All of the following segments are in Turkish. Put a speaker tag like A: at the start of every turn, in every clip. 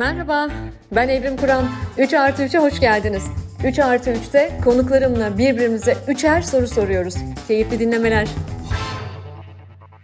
A: Merhaba, ben Evrim Kur'an. 3 artı 3'e hoş geldiniz. 3 artı 3'te konuklarımla birbirimize üçer soru soruyoruz. Keyifli dinlemeler.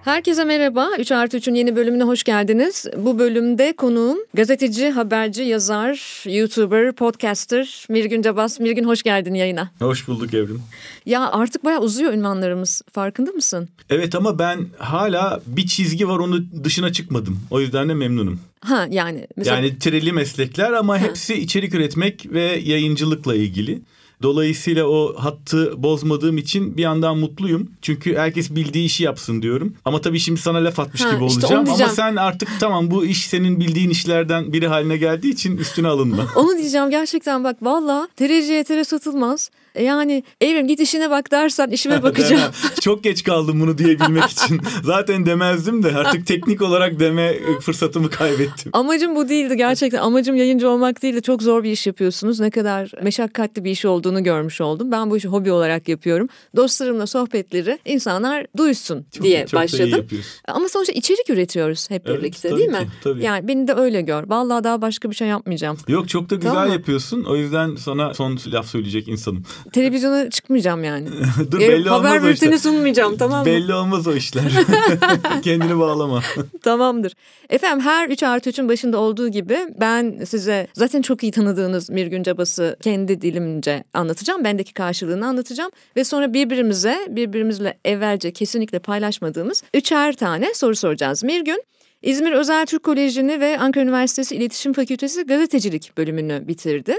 A: Herkese merhaba. 3 artı 3'ün yeni bölümüne hoş geldiniz. Bu bölümde konuğum gazeteci, haberci, yazar, YouTuber, podcaster Mirgün Cabas. Mirgün hoş geldin yayına.
B: Hoş bulduk Evrim.
A: Ya artık bayağı uzuyor ünvanlarımız. Farkında mısın?
B: Evet ama ben hala bir çizgi var onu dışına çıkmadım. O yüzden de memnunum.
A: Ha yani.
B: Mesela... Yani tireli meslekler ama ha. hepsi içerik üretmek ve yayıncılıkla ilgili. Dolayısıyla o hattı bozmadığım için bir yandan mutluyum. Çünkü herkes bildiği işi yapsın diyorum. Ama tabii şimdi sana laf atmış ha, gibi olacağım. Işte Ama sen artık tamam bu iş senin bildiğin işlerden biri haline geldiği için üstüne alınma.
A: Onu diyeceğim gerçekten bak valla tereciye tere satılmaz. Yani Evrim git işine bak dersen işime bakacağım.
B: Çok geç kaldım bunu diyebilmek için. Zaten demezdim de artık teknik olarak deme fırsatımı kaybettim.
A: Amacım bu değildi gerçekten. Amacım yayıncı olmak değildi. Çok zor bir iş yapıyorsunuz. Ne kadar meşakkatli bir iş olduğunu görmüş oldum. Ben bu işi hobi olarak yapıyorum. Dostlarımla sohbetleri insanlar duysun çok, diye çok başladım. Ama sonuçta içerik üretiyoruz hep evet, birlikte değil mi? Ki, tabii. Yani beni de öyle gör. Vallahi daha başka bir şey yapmayacağım.
B: Yok çok da güzel tamam. yapıyorsun. O yüzden sana son laf söyleyecek insanım
A: televizyona çıkmayacağım yani. Dur e, belli haber olmaz bülteni sunmayacağım tamam mı?
B: Belli olmaz o işler. Kendini bağlama.
A: Tamamdır. Efendim her 3 artı 3'ün başında olduğu gibi ben size zaten çok iyi tanıdığınız Mirgün Cabas'ı kendi dilimce anlatacağım. Bendeki karşılığını anlatacağım. Ve sonra birbirimize birbirimizle evvelce kesinlikle paylaşmadığımız üçer tane soru soracağız. Mirgün İzmir Özel Türk Koleji'ni ve Ankara Üniversitesi İletişim Fakültesi Gazetecilik bölümünü bitirdi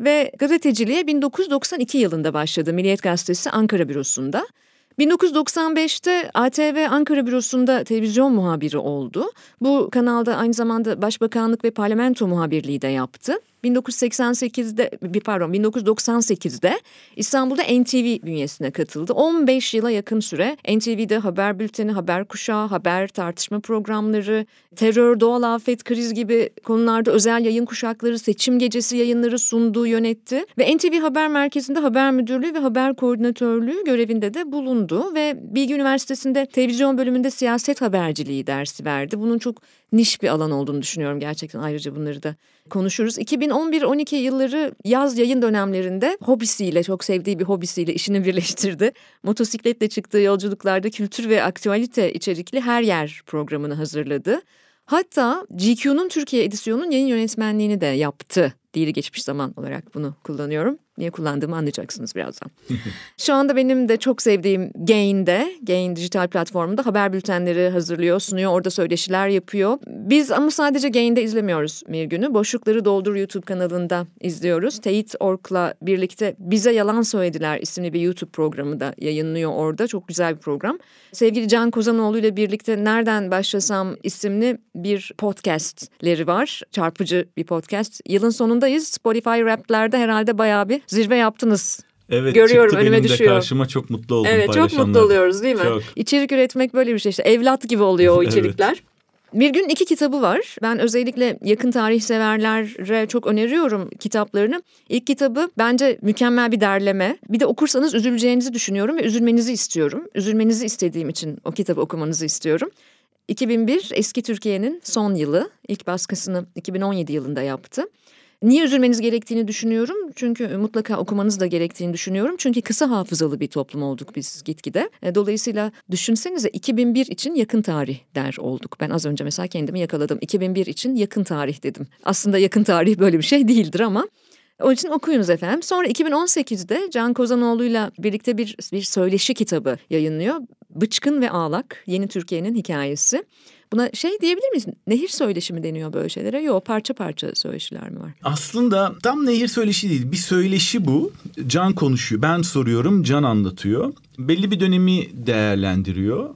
A: ve gazeteciliğe 1992 yılında başladı Milliyet Gazetesi Ankara bürosunda. 1995'te ATV Ankara bürosunda televizyon muhabiri oldu. Bu kanalda aynı zamanda Başbakanlık ve Parlamento muhabirliği de yaptı. 1988'de bir pardon 1998'de İstanbul'da NTV bünyesine katıldı. 15 yıla yakın süre NTV'de haber bülteni, haber kuşağı, haber tartışma programları, terör, doğal afet, kriz gibi konularda özel yayın kuşakları, seçim gecesi yayınları sunduğu yönetti ve NTV Haber Merkezi'nde haber müdürlüğü ve haber koordinatörlüğü görevinde de bulundu ve Bilgi Üniversitesi'nde televizyon bölümünde siyaset haberciliği dersi verdi. Bunun çok niş bir alan olduğunu düşünüyorum gerçekten ayrıca bunları da konuşuruz. 2011-12 yılları yaz yayın dönemlerinde hobisiyle çok sevdiği bir hobisiyle işini birleştirdi. Motosikletle çıktığı yolculuklarda kültür ve aktüalite içerikli her yer programını hazırladı. Hatta GQ'nun Türkiye edisyonunun yayın yönetmenliğini de yaptı. Dili geçmiş zaman olarak bunu kullanıyorum. Niye kullandığımı anlayacaksınız birazdan. Şu anda benim de çok sevdiğim Gain'de, Gain dijital platformunda haber bültenleri hazırlıyor, sunuyor, orada söyleşiler yapıyor. Biz ama sadece Gain'de izlemiyoruz Mirgün'ü. Boşlukları Doldur YouTube kanalında izliyoruz. Teyit Ork'la birlikte Bize Yalan Söylediler isimli bir YouTube programı da yayınlıyor orada. Çok güzel bir program. Sevgili Can Kozanoğlu ile birlikte Nereden Başlasam isimli bir podcastleri var. Çarpıcı bir podcast. Yılın sonundayız. Spotify Rap'lerde herhalde bayağı bir zirve yaptınız.
B: Evet Görüyorum, çıktı önüme benim düşüyor. de karşıma çok mutlu oldum
A: Evet çok mutlu oluyoruz değil mi? Çok. İçerik üretmek böyle bir şey işte evlat gibi oluyor o içerikler. evet. Bir gün iki kitabı var. Ben özellikle yakın tarih severlere çok öneriyorum kitaplarını. İlk kitabı bence mükemmel bir derleme. Bir de okursanız üzüleceğinizi düşünüyorum ve üzülmenizi istiyorum. Üzülmenizi istediğim için o kitabı okumanızı istiyorum. 2001 eski Türkiye'nin son yılı. İlk baskısını 2017 yılında yaptı. Niye üzülmeniz gerektiğini düşünüyorum. Çünkü mutlaka okumanız da gerektiğini düşünüyorum. Çünkü kısa hafızalı bir toplum olduk biz gitgide. E, dolayısıyla düşünsenize 2001 için yakın tarih der olduk. Ben az önce mesela kendimi yakaladım. 2001 için yakın tarih dedim. Aslında yakın tarih böyle bir şey değildir ama onun için okuyunuz efendim. Sonra 2018'de Can Kozanoğlu'yla birlikte bir, bir söyleşi kitabı yayınlıyor. Bıçkın ve Ağlak, Yeni Türkiye'nin hikayesi. Buna şey diyebilir miyiz? Nehir söyleşimi deniyor böyle şeylere. Yok parça parça söyleşiler mi var?
B: Aslında tam nehir söyleşi değil. Bir söyleşi bu. Can konuşuyor. Ben soruyorum. Can anlatıyor. Belli bir dönemi değerlendiriyor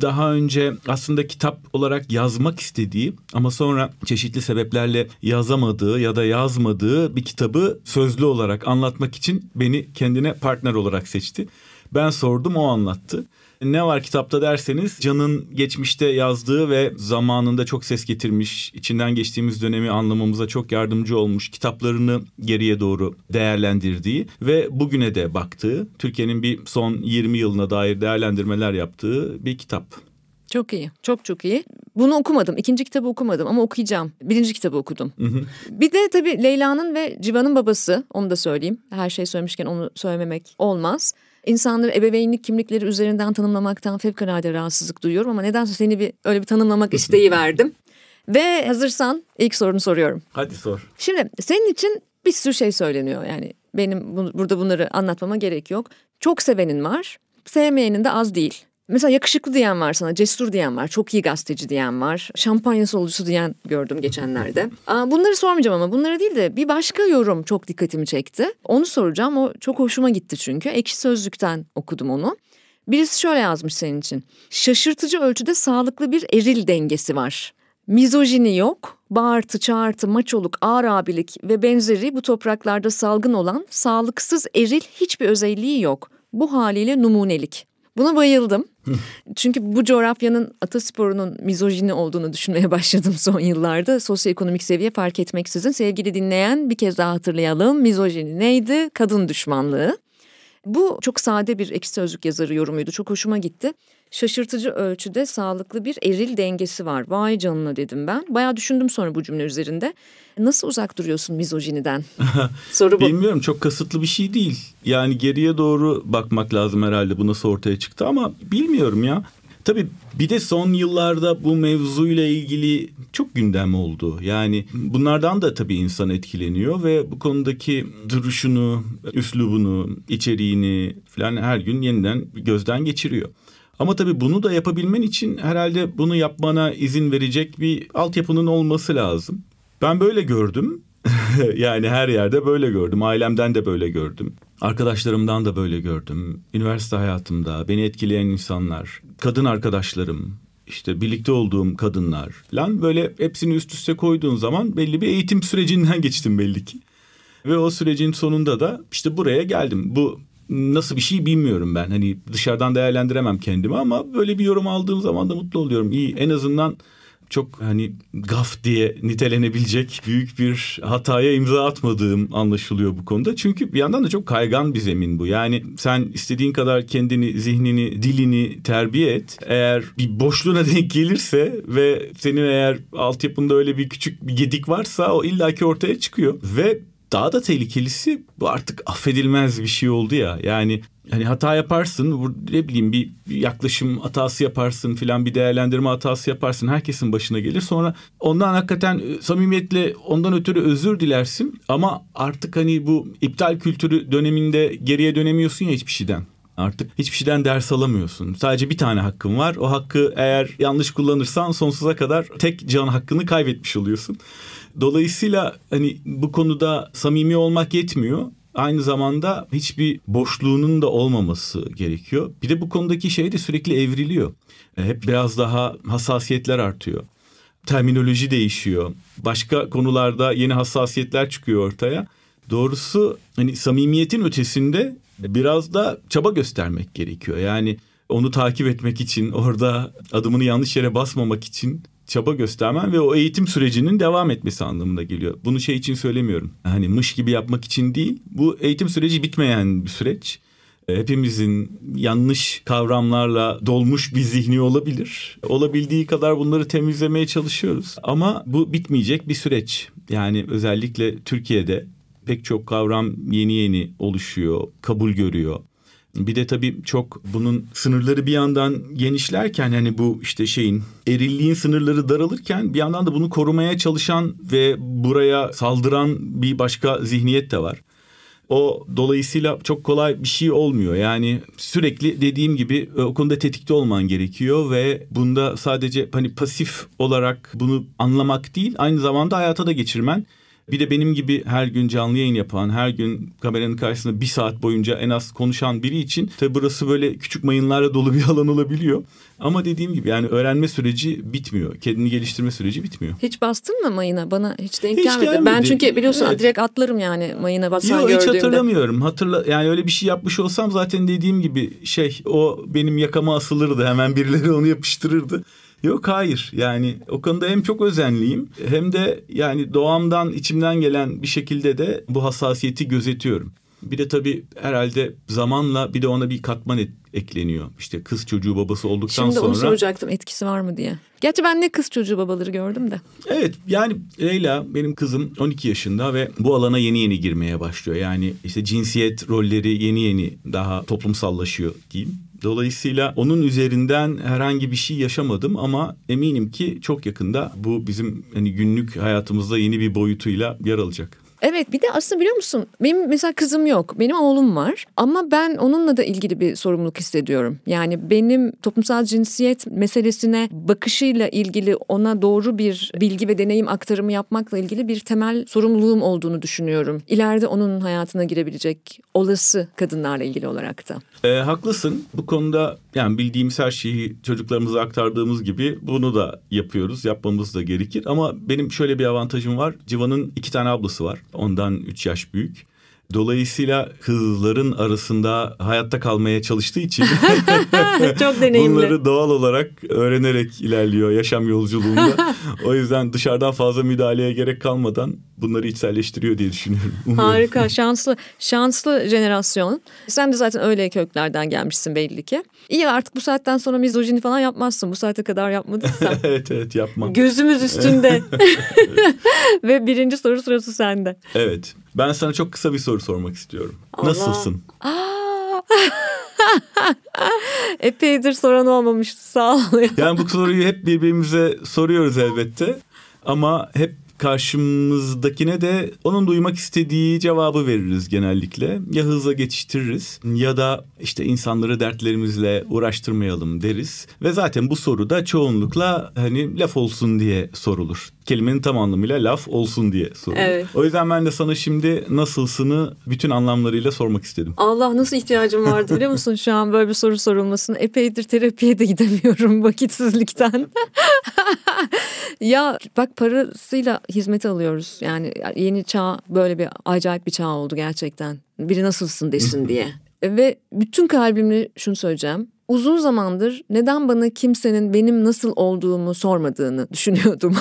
B: daha önce aslında kitap olarak yazmak istediği ama sonra çeşitli sebeplerle yazamadığı ya da yazmadığı bir kitabı sözlü olarak anlatmak için beni kendine partner olarak seçti. Ben sordum o anlattı. Ne var kitapta derseniz Can'ın geçmişte yazdığı ve zamanında çok ses getirmiş, içinden geçtiğimiz dönemi anlamamıza çok yardımcı olmuş kitaplarını geriye doğru değerlendirdiği ve bugüne de baktığı, Türkiye'nin bir son 20 yılına dair değerlendirmeler yaptığı bir kitap.
A: Çok iyi. Çok çok iyi. Bunu okumadım. İkinci kitabı okumadım ama okuyacağım. Birinci kitabı okudum. Hı hı. Bir de tabii Leyla'nın ve Civan'ın babası. Onu da söyleyeyim. Her şey söylemişken onu söylememek olmaz. İnsanları ebeveynlik kimlikleri üzerinden tanımlamaktan fevkalade rahatsızlık duyuyorum ama nedense seni bir öyle bir tanımlamak isteği verdim. Ve hazırsan ilk sorunu soruyorum.
B: Hadi sor.
A: Şimdi senin için bir sürü şey söyleniyor yani. Benim bu, burada bunları anlatmama gerek yok. Çok sevenin var, sevmeyenin de az değil. Mesela yakışıklı diyen var sana, cesur diyen var, çok iyi gazeteci diyen var, şampanya solucusu diyen gördüm geçenlerde. Bunları sormayacağım ama bunları değil de bir başka yorum çok dikkatimi çekti. Onu soracağım, o çok hoşuma gitti çünkü. Ekşi Sözlük'ten okudum onu. Birisi şöyle yazmış senin için. Şaşırtıcı ölçüde sağlıklı bir eril dengesi var. Mizojini yok, bağırtı, çağırtı, maçoluk, ağır abilik ve benzeri bu topraklarda salgın olan sağlıksız eril hiçbir özelliği yok. Bu haliyle numunelik. Buna bayıldım. Çünkü bu coğrafyanın atasporunun mizojini olduğunu düşünmeye başladım son yıllarda. Sosyoekonomik seviye fark etmeksizin. Sevgili dinleyen bir kez daha hatırlayalım. Mizojini neydi? Kadın düşmanlığı. Bu çok sade bir ekşi sözlük yazarı yorumuydu. Çok hoşuma gitti. Şaşırtıcı ölçüde sağlıklı bir eril dengesi var. Vay canına dedim ben. Bayağı düşündüm sonra bu cümle üzerinde. Nasıl uzak duruyorsun mizojiniden?
B: Soru bu. Bilmiyorum çok kasıtlı bir şey değil. Yani geriye doğru bakmak lazım herhalde bu nasıl ortaya çıktı ama bilmiyorum ya. Tabii bir de son yıllarda bu mevzuyla ilgili çok gündem oldu. Yani bunlardan da tabii insan etkileniyor ve bu konudaki duruşunu, üslubunu, içeriğini falan her gün yeniden gözden geçiriyor. Ama tabii bunu da yapabilmen için herhalde bunu yapmana izin verecek bir altyapının olması lazım. Ben böyle gördüm. yani her yerde böyle gördüm. Ailemden de böyle gördüm. Arkadaşlarımdan da böyle gördüm. Üniversite hayatımda beni etkileyen insanlar, kadın arkadaşlarım, işte birlikte olduğum kadınlar lan böyle hepsini üst üste koyduğun zaman belli bir eğitim sürecinden geçtim belli ki. Ve o sürecin sonunda da işte buraya geldim. Bu nasıl bir şey bilmiyorum ben. Hani dışarıdan değerlendiremem kendimi ama böyle bir yorum aldığım zaman da mutlu oluyorum. İyi en azından çok hani gaf diye nitelenebilecek büyük bir hataya imza atmadığım anlaşılıyor bu konuda. Çünkü bir yandan da çok kaygan bir zemin bu. Yani sen istediğin kadar kendini, zihnini, dilini terbiye et. Eğer bir boşluğuna denk gelirse ve senin eğer altyapında öyle bir küçük bir gedik varsa o illaki ortaya çıkıyor. Ve daha da tehlikelisi bu artık affedilmez bir şey oldu ya. Yani hani hata yaparsın ne bileyim bir yaklaşım hatası yaparsın filan bir değerlendirme hatası yaparsın herkesin başına gelir sonra ondan hakikaten e, samimiyetle ondan ötürü özür dilersin ama artık hani bu iptal kültürü döneminde geriye dönemiyorsun ya hiçbir şeyden. Artık hiçbir şeyden ders alamıyorsun. Sadece bir tane hakkın var. O hakkı eğer yanlış kullanırsan sonsuza kadar tek can hakkını kaybetmiş oluyorsun. Dolayısıyla hani bu konuda samimi olmak yetmiyor. Aynı zamanda hiçbir boşluğunun da olmaması gerekiyor. Bir de bu konudaki şey de sürekli evriliyor. E, hep biraz daha hassasiyetler artıyor. Terminoloji değişiyor. Başka konularda yeni hassasiyetler çıkıyor ortaya. Doğrusu hani samimiyetin ötesinde biraz da çaba göstermek gerekiyor. Yani onu takip etmek için, orada adımını yanlış yere basmamak için çaba göstermen ve o eğitim sürecinin devam etmesi anlamında geliyor. Bunu şey için söylemiyorum. Hani mış gibi yapmak için değil. Bu eğitim süreci bitmeyen bir süreç. E, hepimizin yanlış kavramlarla dolmuş bir zihni olabilir. Olabildiği kadar bunları temizlemeye çalışıyoruz. Ama bu bitmeyecek bir süreç. Yani özellikle Türkiye'de pek çok kavram yeni yeni oluşuyor, kabul görüyor. Bir de tabii çok bunun sınırları bir yandan genişlerken hani bu işte şeyin erilliğin sınırları daralırken bir yandan da bunu korumaya çalışan ve buraya saldıran bir başka zihniyet de var. O dolayısıyla çok kolay bir şey olmuyor. Yani sürekli dediğim gibi e, o konuda tetikte olman gerekiyor ve bunda sadece hani pasif olarak bunu anlamak değil aynı zamanda hayata da geçirmen bir de benim gibi her gün canlı yayın yapan, her gün kameranın karşısında bir saat boyunca en az konuşan biri için tabi burası böyle küçük mayınlarla dolu bir alan olabiliyor. Ama dediğim gibi yani öğrenme süreci bitmiyor. Kendini geliştirme süreci bitmiyor.
A: Hiç bastın mı mayına? Bana hiç denk hiç gelmedi. gelmedi. Ben çünkü biliyorsun evet. direkt atlarım yani mayına basan Yo, gördüğümde.
B: Hiç hatırlamıyorum. Hatırla yani öyle bir şey yapmış olsam zaten dediğim gibi şey o benim yakama asılırdı. Hemen birileri onu yapıştırırdı. Yok hayır yani o konuda hem çok özenliyim hem de yani doğamdan içimden gelen bir şekilde de bu hassasiyeti gözetiyorum. Bir de tabii herhalde zamanla bir de ona bir katman et, ekleniyor. İşte kız çocuğu babası olduktan
A: Şimdi
B: sonra.
A: onu soracaktım etkisi var mı diye. Gerçi ben ne kız çocuğu babaları gördüm de.
B: Evet yani Leyla benim kızım 12 yaşında ve bu alana yeni yeni girmeye başlıyor. Yani işte cinsiyet rolleri yeni yeni daha toplumsallaşıyor diyeyim. Dolayısıyla onun üzerinden herhangi bir şey yaşamadım ama eminim ki çok yakında bu bizim hani günlük hayatımızda yeni bir boyutuyla yer alacak.
A: Evet bir de aslında biliyor musun benim mesela kızım yok benim oğlum var ama ben onunla da ilgili bir sorumluluk hissediyorum. Yani benim toplumsal cinsiyet meselesine bakışıyla ilgili ona doğru bir bilgi ve deneyim aktarımı yapmakla ilgili bir temel sorumluluğum olduğunu düşünüyorum. İleride onun hayatına girebilecek olası kadınlarla ilgili olarak da.
B: E, haklısın bu konuda yani bildiğimiz her şeyi çocuklarımıza aktardığımız gibi bunu da yapıyoruz yapmamız da gerekir. Ama benim şöyle bir avantajım var Civan'ın iki tane ablası var ondan üç yaş büyük. Dolayısıyla kızların arasında hayatta kalmaya çalıştığı için
A: çok deneyimli.
B: bunları doğal olarak öğrenerek ilerliyor yaşam yolculuğunda. o yüzden dışarıdan fazla müdahaleye gerek kalmadan bunları içselleştiriyor diye düşünüyorum.
A: Umuyorum. Harika, şanslı, şanslı jenerasyon. Sen de zaten öyle köklerden gelmişsin belli ki. İyi artık bu saatten sonra mizojini falan yapmazsın. Bu saate kadar yapmadıysan.
B: evet evet yapmam.
A: Gözümüz üstünde. Ve birinci soru sırası sende.
B: Evet. Ben sana çok kısa bir soru sormak istiyorum. Allah. Nasılsın?
A: Epeydir soran olmamış. Sağ ol.
B: Yani bu soruyu hep birbirimize soruyoruz elbette. Ama hep karşımızdakine de onun duymak istediği cevabı veririz genellikle. Ya hızla geçiştiririz ya da işte insanları dertlerimizle uğraştırmayalım deriz. Ve zaten bu soru da çoğunlukla hani laf olsun diye sorulur. Kelimenin tam anlamıyla laf olsun diye sorulur. Evet. O yüzden ben de sana şimdi nasılsını bütün anlamlarıyla sormak istedim.
A: Allah nasıl ihtiyacım vardı biliyor musun şu an böyle bir soru sorulmasına. Epeydir terapiye de gidemiyorum vakitsizlikten. ya bak parasıyla hizmet alıyoruz. Yani yeni çağ böyle bir acayip bir çağ oldu gerçekten. Biri nasılsın desin diye. Ve bütün kalbimle şunu söyleyeceğim uzun zamandır neden bana kimsenin benim nasıl olduğumu sormadığını düşünüyordum.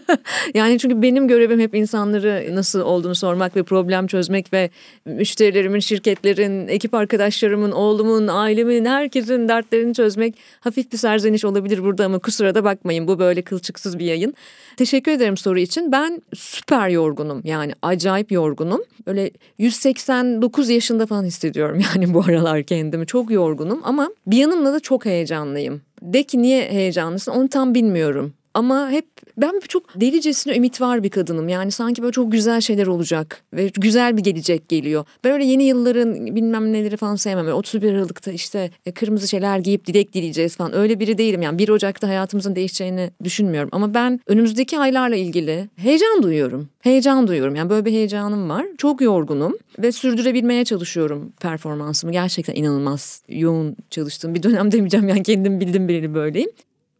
A: yani çünkü benim görevim hep insanları nasıl olduğunu sormak ve problem çözmek ve müşterilerimin, şirketlerin, ekip arkadaşlarımın, oğlumun, ailemin, herkesin dertlerini çözmek hafif bir serzeniş olabilir burada ama kusura da bakmayın bu böyle kılçıksız bir yayın. Teşekkür ederim soru için. Ben süper yorgunum yani acayip yorgunum. Böyle 189 yaşında falan hissediyorum yani bu aralar kendimi. Çok yorgunum ama bir yanımda da çok heyecanlıyım. De ki niye heyecanlısın onu tam bilmiyorum. Ama hep ben çok delicesine ümit var bir kadınım. Yani sanki böyle çok güzel şeyler olacak ve güzel bir gelecek geliyor. Ben öyle yeni yılların bilmem neleri falan sevmem. Böyle 31 Aralık'ta işte e, kırmızı şeyler giyip dilek dileyeceğiz falan. Öyle biri değilim. Yani 1 Ocak'ta hayatımızın değişeceğini düşünmüyorum. Ama ben önümüzdeki aylarla ilgili heyecan duyuyorum. Heyecan duyuyorum. Yani böyle bir heyecanım var. Çok yorgunum ve sürdürebilmeye çalışıyorum performansımı. Gerçekten inanılmaz yoğun çalıştığım bir dönem demeyeceğim. Yani kendim bildim bileli böyleyim.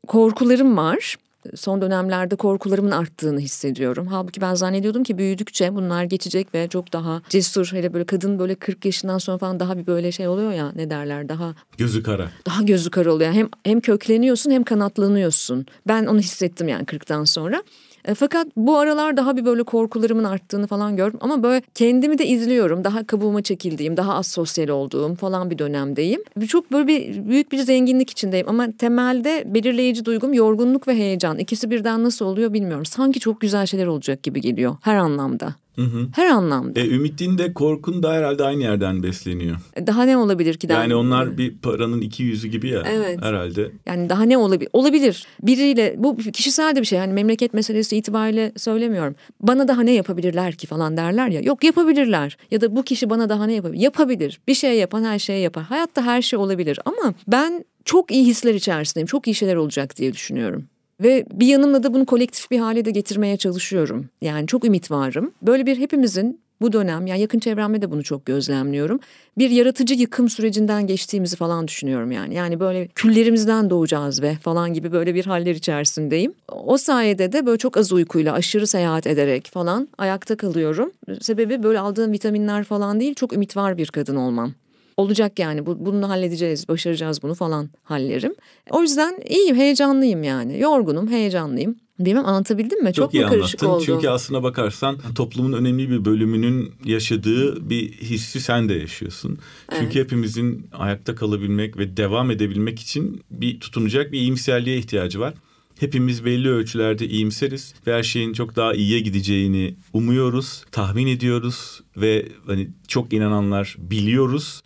A: Korkularım var son dönemlerde korkularımın arttığını hissediyorum. Halbuki ben zannediyordum ki büyüdükçe bunlar geçecek ve çok daha cesur hele böyle kadın böyle 40 yaşından sonra falan daha bir böyle şey oluyor ya ne derler daha
B: gözü kara.
A: Daha gözü kara oluyor. Hem hem kökleniyorsun hem kanatlanıyorsun. Ben onu hissettim yani 40'tan sonra. E, fakat bu aralar daha bir böyle korkularımın arttığını falan gördüm. Ama böyle kendimi de izliyorum. Daha kabuğuma çekildiğim, daha az sosyal olduğum falan bir dönemdeyim. Çok böyle bir büyük bir zenginlik içindeyim. Ama temelde belirleyici duygum yorgunluk ve heyecan. İkisi birden nasıl oluyor bilmiyorum. Sanki çok güzel şeyler olacak gibi geliyor her anlamda. Hı hı. Her anlamda.
B: E, ümitin de korkun da herhalde aynı yerden besleniyor.
A: E, daha ne olabilir ki?
B: Yani onlar bir paranın iki yüzü gibi ya evet. herhalde.
A: Yani daha ne olabilir? Olabilir. Biriyle bu kişisel de bir şey. Yani memleket meselesi itibariyle söylemiyorum. Bana daha ne yapabilirler ki falan derler ya. Yok yapabilirler. Ya da bu kişi bana daha ne yapabilir? Yapabilir. Bir şey yapan her şeyi yapar. Hayatta her şey olabilir ama ben çok iyi hisler içerisindeyim. Çok iyi şeyler olacak diye düşünüyorum. Ve bir yanımla da bunu kolektif bir hale de getirmeye çalışıyorum. Yani çok ümit varım. Böyle bir hepimizin bu dönem yani yakın çevremde de bunu çok gözlemliyorum. Bir yaratıcı yıkım sürecinden geçtiğimizi falan düşünüyorum yani. Yani böyle küllerimizden doğacağız ve falan gibi böyle bir haller içerisindeyim. O sayede de böyle çok az uykuyla aşırı seyahat ederek falan ayakta kalıyorum. Sebebi böyle aldığım vitaminler falan değil çok ümit var bir kadın olmam. Olacak yani bu, bunu halledeceğiz, başaracağız bunu falan hallerim. O yüzden iyiyim, heyecanlıyım yani. Yorgunum, heyecanlıyım. Bilmem anlatabildim mi?
B: Çok,
A: Çok
B: iyi
A: mu karışık
B: anlattın.
A: oldu?
B: Çünkü aslına bakarsan toplumun önemli bir bölümünün yaşadığı bir hissi sen de yaşıyorsun. Çünkü
A: Evet.
B: hepimizin ayakta kalabilmek ve devam edebilmek için bir tutunacak bir iyimserliğe ihtiyacı var. Hepimiz belli ölçülerde iyimseriz ve her şeyin çok daha iyiye gideceğini umuyoruz, tahmin ediyoruz ve hani çok inananlar biliyoruz.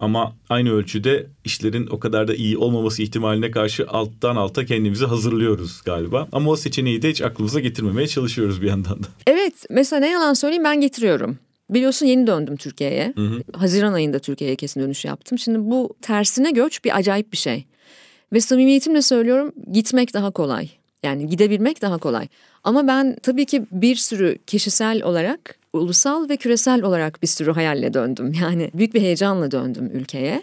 B: Ama aynı ölçüde işlerin o kadar da iyi olmaması ihtimaline karşı alttan alta kendimizi hazırlıyoruz galiba. Ama o seçeneği de hiç aklımıza getirmemeye çalışıyoruz bir yandan da.
A: Evet mesela ne yalan söyleyeyim ben getiriyorum. Biliyorsun yeni döndüm Türkiye'ye. Haziran ayında Türkiye'ye kesin dönüş yaptım. Şimdi bu tersine göç bir acayip bir şey. Ve samimiyetimle söylüyorum gitmek daha kolay. Yani gidebilmek daha kolay. Ama ben tabii ki bir sürü kişisel olarak, ulusal ve küresel olarak bir sürü hayalle döndüm. Yani büyük bir heyecanla döndüm ülkeye.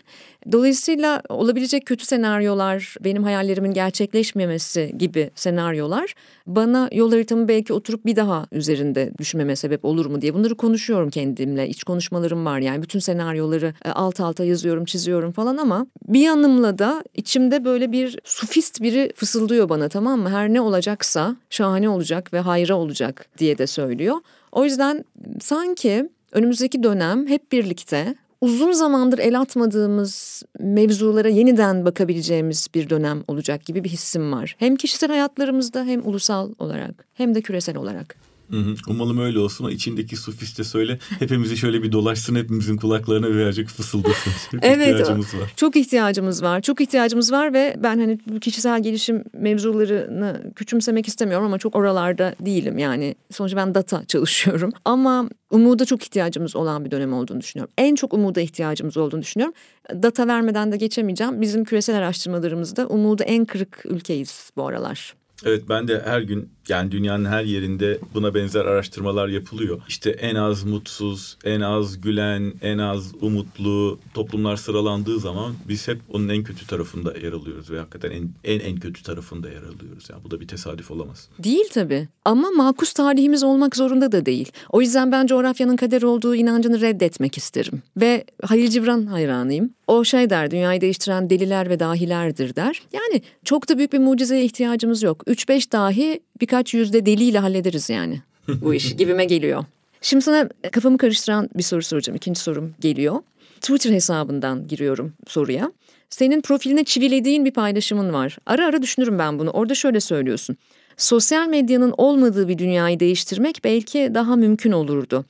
A: Dolayısıyla olabilecek kötü senaryolar, benim hayallerimin gerçekleşmemesi gibi senaryolar bana yol haritamı belki oturup bir daha üzerinde düşünmeme sebep olur mu diye bunları konuşuyorum kendimle. İç konuşmalarım var yani bütün senaryoları e, alt alta yazıyorum, çiziyorum falan ama bir yanımla da içimde böyle bir sufist biri fısıldıyor bana tamam mı? Her ne olacaksa şahane olacak ve hayra olacak diye de söylüyor. O yüzden sanki önümüzdeki dönem hep birlikte uzun zamandır el atmadığımız mevzulara yeniden bakabileceğimiz bir dönem olacak gibi bir hissim var. Hem kişisel hayatlarımızda hem ulusal olarak hem de küresel olarak.
B: Hı hı. Umalım öyle olsun. O içindeki sufiste söyle. Hepimizi şöyle bir dolaşsın. Hepimizin kulaklarına birazcık fısıldasın. Çok
A: Evet,
B: ihtiyacımız var.
A: Çok ihtiyacımız var. Çok ihtiyacımız var ve ben hani kişisel gelişim mevzularını küçümsemek istemiyorum ama çok oralarda değilim. Yani sonuçta ben data çalışıyorum. Ama umuda çok ihtiyacımız olan bir dönem olduğunu düşünüyorum. En çok umuda ihtiyacımız olduğunu düşünüyorum. Data vermeden de geçemeyeceğim. Bizim küresel araştırmalarımızda umuda en kırık ülkeyiz bu aralar.
B: Evet ben de her gün yani dünyanın her yerinde buna benzer araştırmalar yapılıyor. İşte en az mutsuz, en az gülen, en az umutlu toplumlar sıralandığı zaman biz hep onun en kötü tarafında yer alıyoruz ve hakikaten en en, en kötü tarafında yer alıyoruz. Yani bu da bir tesadüf olamaz.
A: Değil tabii ama makus tarihimiz olmak zorunda da değil. O yüzden ben coğrafyanın kader olduğu inancını reddetmek isterim. Ve Halil Cibran hayranıyım. O şey der dünyayı değiştiren deliler ve dahilerdir der. Yani çok da büyük bir mucizeye ihtiyacımız yok. 3-5 dahi birkaç yüzde deliyle hallederiz yani bu iş gibime geliyor. Şimdi sana kafamı karıştıran bir soru soracağım. İkinci sorum geliyor. Twitter hesabından giriyorum soruya. Senin profiline çivilediğin bir paylaşımın var. Ara ara düşünürüm ben bunu. Orada şöyle söylüyorsun. Sosyal medyanın olmadığı bir dünyayı değiştirmek belki daha mümkün olurdu.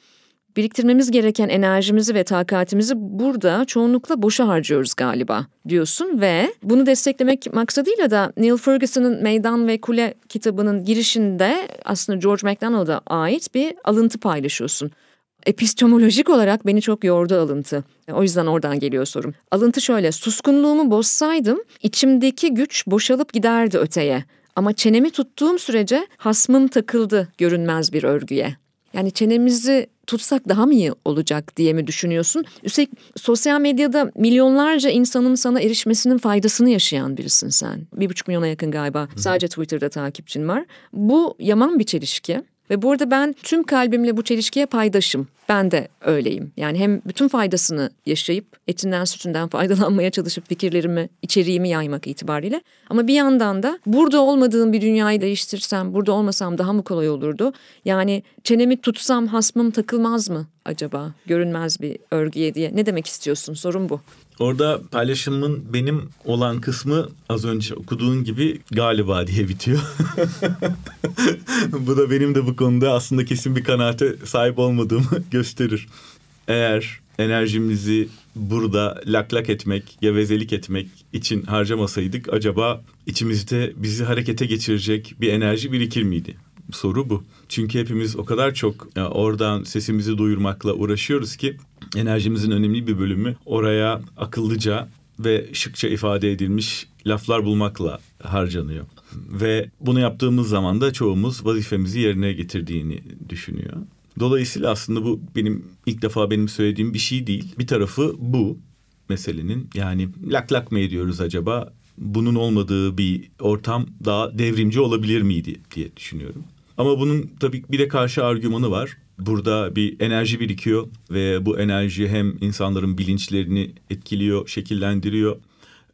A: Biriktirmemiz gereken enerjimizi ve takatimizi burada çoğunlukla boşa harcıyoruz galiba diyorsun ve bunu desteklemek maksadıyla da Neil Ferguson'ın Meydan ve Kule kitabının girişinde aslında George MacDonald'a ait bir alıntı paylaşıyorsun. Epistemolojik olarak beni çok yordu alıntı. O yüzden oradan geliyor sorum. Alıntı şöyle, suskunluğumu bozsaydım içimdeki güç boşalıp giderdi öteye. Ama çenemi tuttuğum sürece hasmım takıldı görünmez bir örgüye. Yani çenemizi tutsak daha mı iyi olacak diye mi düşünüyorsun? Üstelik sosyal medyada milyonlarca insanın sana erişmesinin faydasını yaşayan birisin sen. Bir buçuk milyona yakın galiba sadece Twitter'da takipçin var. Bu yaman bir çelişki. Ve burada ben tüm kalbimle bu çelişkiye paydaşım. Ben de öyleyim. Yani hem bütün faydasını yaşayıp etinden sütünden faydalanmaya çalışıp fikirlerimi, içeriğimi yaymak itibariyle. Ama bir yandan da burada olmadığım bir dünyayı değiştirsem, burada olmasam daha mı kolay olurdu? Yani çenemi tutsam hasmım takılmaz mı acaba? Görünmez bir örgüye diye. Ne demek istiyorsun? Sorun bu.
B: Orada paylaşımın benim olan kısmı az önce okuduğun gibi galiba diye bitiyor. bu da benim de bu konuda aslında kesin bir kanaate sahip olmadığımı gösterir. Eğer enerjimizi burada lak lak etmek, gevezelik etmek için harcamasaydık acaba içimizde bizi harekete geçirecek bir enerji birikir miydi? Soru bu. Çünkü hepimiz o kadar çok ya, oradan sesimizi duyurmakla uğraşıyoruz ki enerjimizin önemli bir bölümü oraya akıllıca ve şıkça ifade edilmiş laflar bulmakla harcanıyor. Ve bunu yaptığımız zaman da çoğumuz vazifemizi yerine getirdiğini düşünüyor. Dolayısıyla aslında bu benim ilk defa benim söylediğim bir şey değil. Bir tarafı bu meselenin yani lak lak mı ediyoruz acaba? Bunun olmadığı bir ortam daha devrimci olabilir miydi diye düşünüyorum. Ama bunun tabii bir de karşı argümanı var. Burada bir enerji birikiyor ve bu enerji hem insanların bilinçlerini etkiliyor, şekillendiriyor.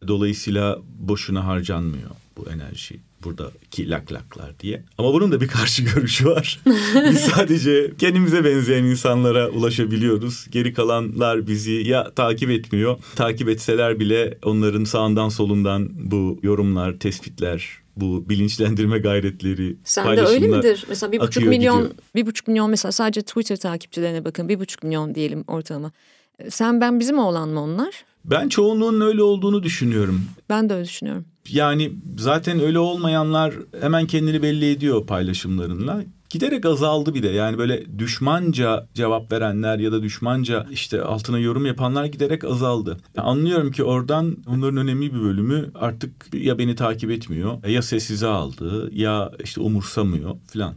B: Dolayısıyla boşuna harcanmıyor bu enerji buradaki laklaklar diye. Ama bunun da bir karşı görüşü var. Biz sadece kendimize benzeyen insanlara ulaşabiliyoruz. Geri kalanlar bizi ya takip etmiyor. Takip etseler bile onların sağından solundan bu yorumlar, tespitler, bu bilinçlendirme gayretleri
A: Sen de öyle midir? Mesela bir buçuk milyon, gidiyor. bir buçuk milyon mesela sadece Twitter takipçilerine bakın. Bir buçuk milyon diyelim ortalama. Sen ben bizim oğlan mı onlar?
B: Ben çoğunluğun öyle olduğunu düşünüyorum.
A: Ben de öyle düşünüyorum.
B: Yani zaten öyle olmayanlar hemen kendini belli ediyor paylaşımlarınla. Giderek azaldı bir de yani böyle düşmanca cevap verenler ya da düşmanca işte altına yorum yapanlar giderek azaldı. Yani anlıyorum ki oradan onların önemli bir bölümü artık ya beni takip etmiyor ya sessize aldı ya işte umursamıyor falan.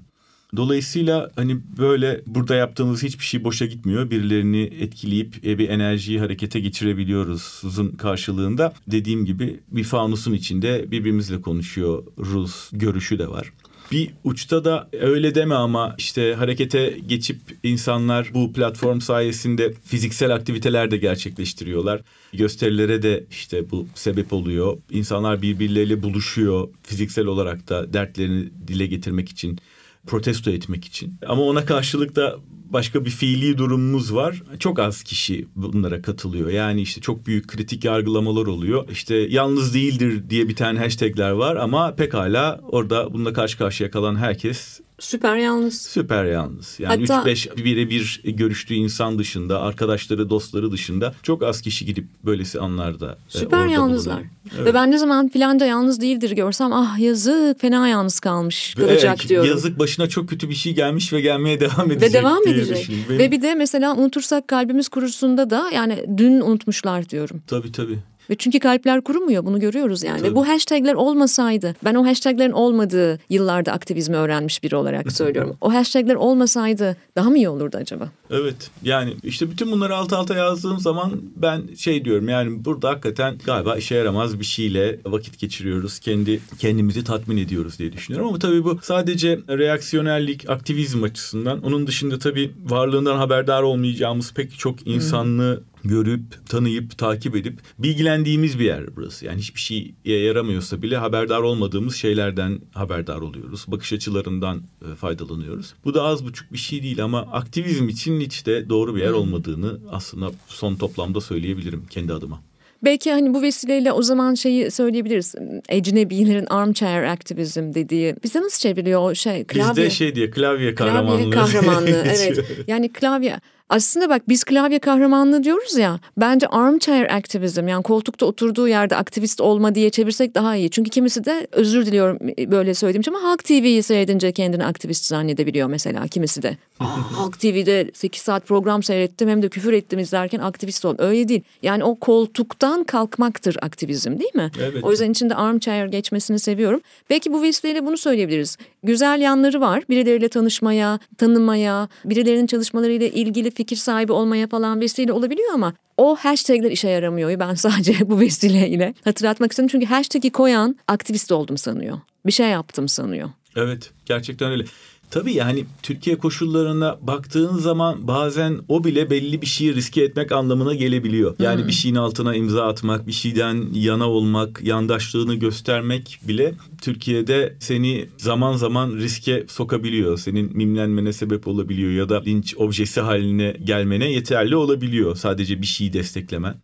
B: Dolayısıyla hani böyle burada yaptığımız hiçbir şey boşa gitmiyor. Birilerini etkileyip e, bir enerjiyi harekete geçirebiliyoruz uzun karşılığında. Dediğim gibi bir fanusun içinde birbirimizle konuşuyor Rus görüşü de var. Bir uçta da öyle deme ama işte harekete geçip insanlar bu platform sayesinde fiziksel aktiviteler de gerçekleştiriyorlar. Gösterilere de işte bu sebep oluyor. İnsanlar birbirleriyle buluşuyor fiziksel olarak da dertlerini dile getirmek için protesto etmek için. Ama ona karşılık da başka bir fiili durumumuz var. Çok az kişi bunlara katılıyor. Yani işte çok büyük kritik yargılamalar oluyor. İşte yalnız değildir diye bir tane hashtagler var ama pekala orada bununla karşı karşıya kalan herkes
A: Süper yalnız.
B: Süper yalnız. Yani Hatta... 3-5 birebir görüştüğü insan dışında, arkadaşları, dostları dışında çok az kişi gidip böylesi anlarda
A: e, Süper yalnızlar. Evet. Ve ben ne zaman filanca yalnız değildir görsem ah yazık fena yalnız kalmış kalacak evet, diyorum.
B: Yazık başına çok kötü bir şey gelmiş ve gelmeye devam edecek.
A: Ve devam edecek. Benim... Ve bir de mesela unutursak kalbimiz kurusunda da yani dün unutmuşlar diyorum.
B: Tabii tabii.
A: Ve çünkü kalpler kurumuyor bunu görüyoruz yani. Tabii. Ve bu hashtagler olmasaydı ben o hashtaglerin olmadığı yıllarda aktivizmi öğrenmiş biri olarak söylüyorum. o hashtagler olmasaydı daha mı iyi olurdu acaba?
B: Evet yani işte bütün bunları alt alta yazdığım zaman ben şey diyorum yani burada hakikaten galiba işe yaramaz bir şeyle vakit geçiriyoruz. Kendi kendimizi tatmin ediyoruz diye düşünüyorum ama tabii bu sadece reaksiyonerlik, aktivizm açısından. Onun dışında tabii varlığından haberdar olmayacağımız pek çok insanlığı görüp, tanıyıp, takip edip bilgilendiğimiz bir yer burası. Yani hiçbir şeye yaramıyorsa bile haberdar olmadığımız şeylerden haberdar oluyoruz. Bakış açılarından e, faydalanıyoruz. Bu da az buçuk bir şey değil ama aktivizm için hiç de doğru bir yer olmadığını aslında son toplamda söyleyebilirim kendi adıma.
A: Belki hani bu vesileyle o zaman şeyi söyleyebiliriz. Ecnebilerin armchair activism dediği. Bize nasıl çeviriyor o şey?
B: Klavye. Bizde şey diye klavye kahramanlığı. Klavye
A: kahramanlığı evet. Yani klavye aslında bak biz klavye kahramanlığı diyoruz ya bence armchair activism yani koltukta oturduğu yerde aktivist olma diye çevirsek daha iyi. Çünkü kimisi de özür diliyorum böyle söylediğim için ama Halk TV'yi seyredince kendini aktivist zannedebiliyor mesela kimisi de. Halk TV'de 8 saat program seyrettim hem de küfür ettim izlerken aktivist ol. Öyle değil. Yani o koltuktan kalkmaktır aktivizm değil mi? Evet. O yüzden içinde armchair geçmesini seviyorum. Belki bu vesileyle bunu söyleyebiliriz. Güzel yanları var. Birileriyle tanışmaya, tanımaya, birilerinin çalışmalarıyla ilgili fikir sahibi olmaya falan vesile olabiliyor ama o hashtagler işe yaramıyor. Ben sadece bu vesileyle hatırlatmak istedim. Çünkü hashtag'i koyan aktivist oldum sanıyor. Bir şey yaptım sanıyor.
B: Evet gerçekten öyle. Tabii yani Türkiye koşullarına baktığın zaman bazen o bile belli bir şeyi riske etmek anlamına gelebiliyor. Yani hmm. bir şeyin altına imza atmak, bir şeyden yana olmak, yandaşlığını göstermek bile Türkiye'de seni zaman zaman riske sokabiliyor. Senin mimlenmene sebep olabiliyor ya da linç objesi haline gelmene yeterli olabiliyor sadece bir şeyi desteklemen.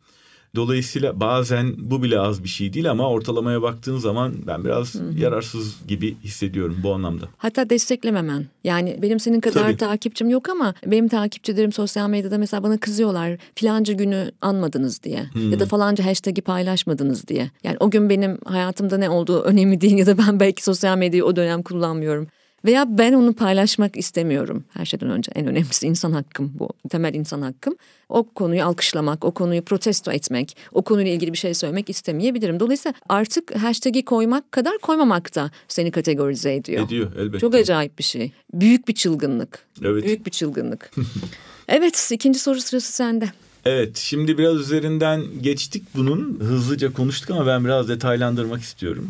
B: Dolayısıyla bazen bu bile az bir şey değil ama ortalamaya baktığın zaman ben biraz Hı-hı. yararsız gibi hissediyorum bu anlamda.
A: Hatta desteklememen. Yani benim senin kadar Tabii. takipçim yok ama benim takipçilerim sosyal medyada mesela bana kızıyorlar filanca günü anmadınız diye Hı-hı. ya da falanca hashtag'i paylaşmadınız diye. Yani o gün benim hayatımda ne olduğu önemli değil ya da ben belki sosyal medyayı o dönem kullanmıyorum. Veya ben onu paylaşmak istemiyorum. Her şeyden önce en önemlisi insan hakkım bu. Temel insan hakkım. O konuyu alkışlamak, o konuyu protesto etmek, o konuyla ilgili bir şey söylemek istemeyebilirim. Dolayısıyla artık hashtag'i koymak kadar koymamak da seni kategorize ediyor.
B: Ediyor elbette.
A: Çok acayip bir şey. Büyük bir çılgınlık.
B: Evet.
A: Büyük bir çılgınlık. evet ikinci soru sırası sende.
B: Evet şimdi biraz üzerinden geçtik bunun. Hızlıca konuştuk ama ben biraz detaylandırmak istiyorum.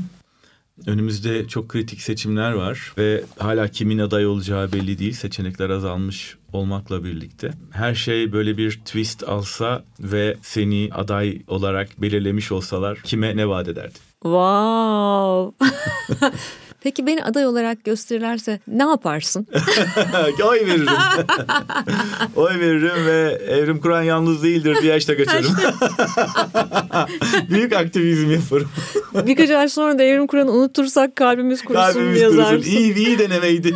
B: Önümüzde çok kritik seçimler var ve hala kimin aday olacağı belli değil. Seçenekler azalmış olmakla birlikte. Her şey böyle bir twist alsa ve seni aday olarak belirlemiş olsalar kime ne vaat ederdin?
A: Wow. Peki beni aday olarak gösterirlerse ne yaparsın?
B: Oy veririm. Oy veririm ve Evrim Kur'an yalnız değildir diye işte kaçarım. Büyük aktivizm yaparım.
A: Birkaç ay sonra da Evrim Kur'an'ı unutursak kalbimiz kurusun
B: kalbimiz
A: yazarsın.
B: Kurusun. İyi, iyi denemeydi.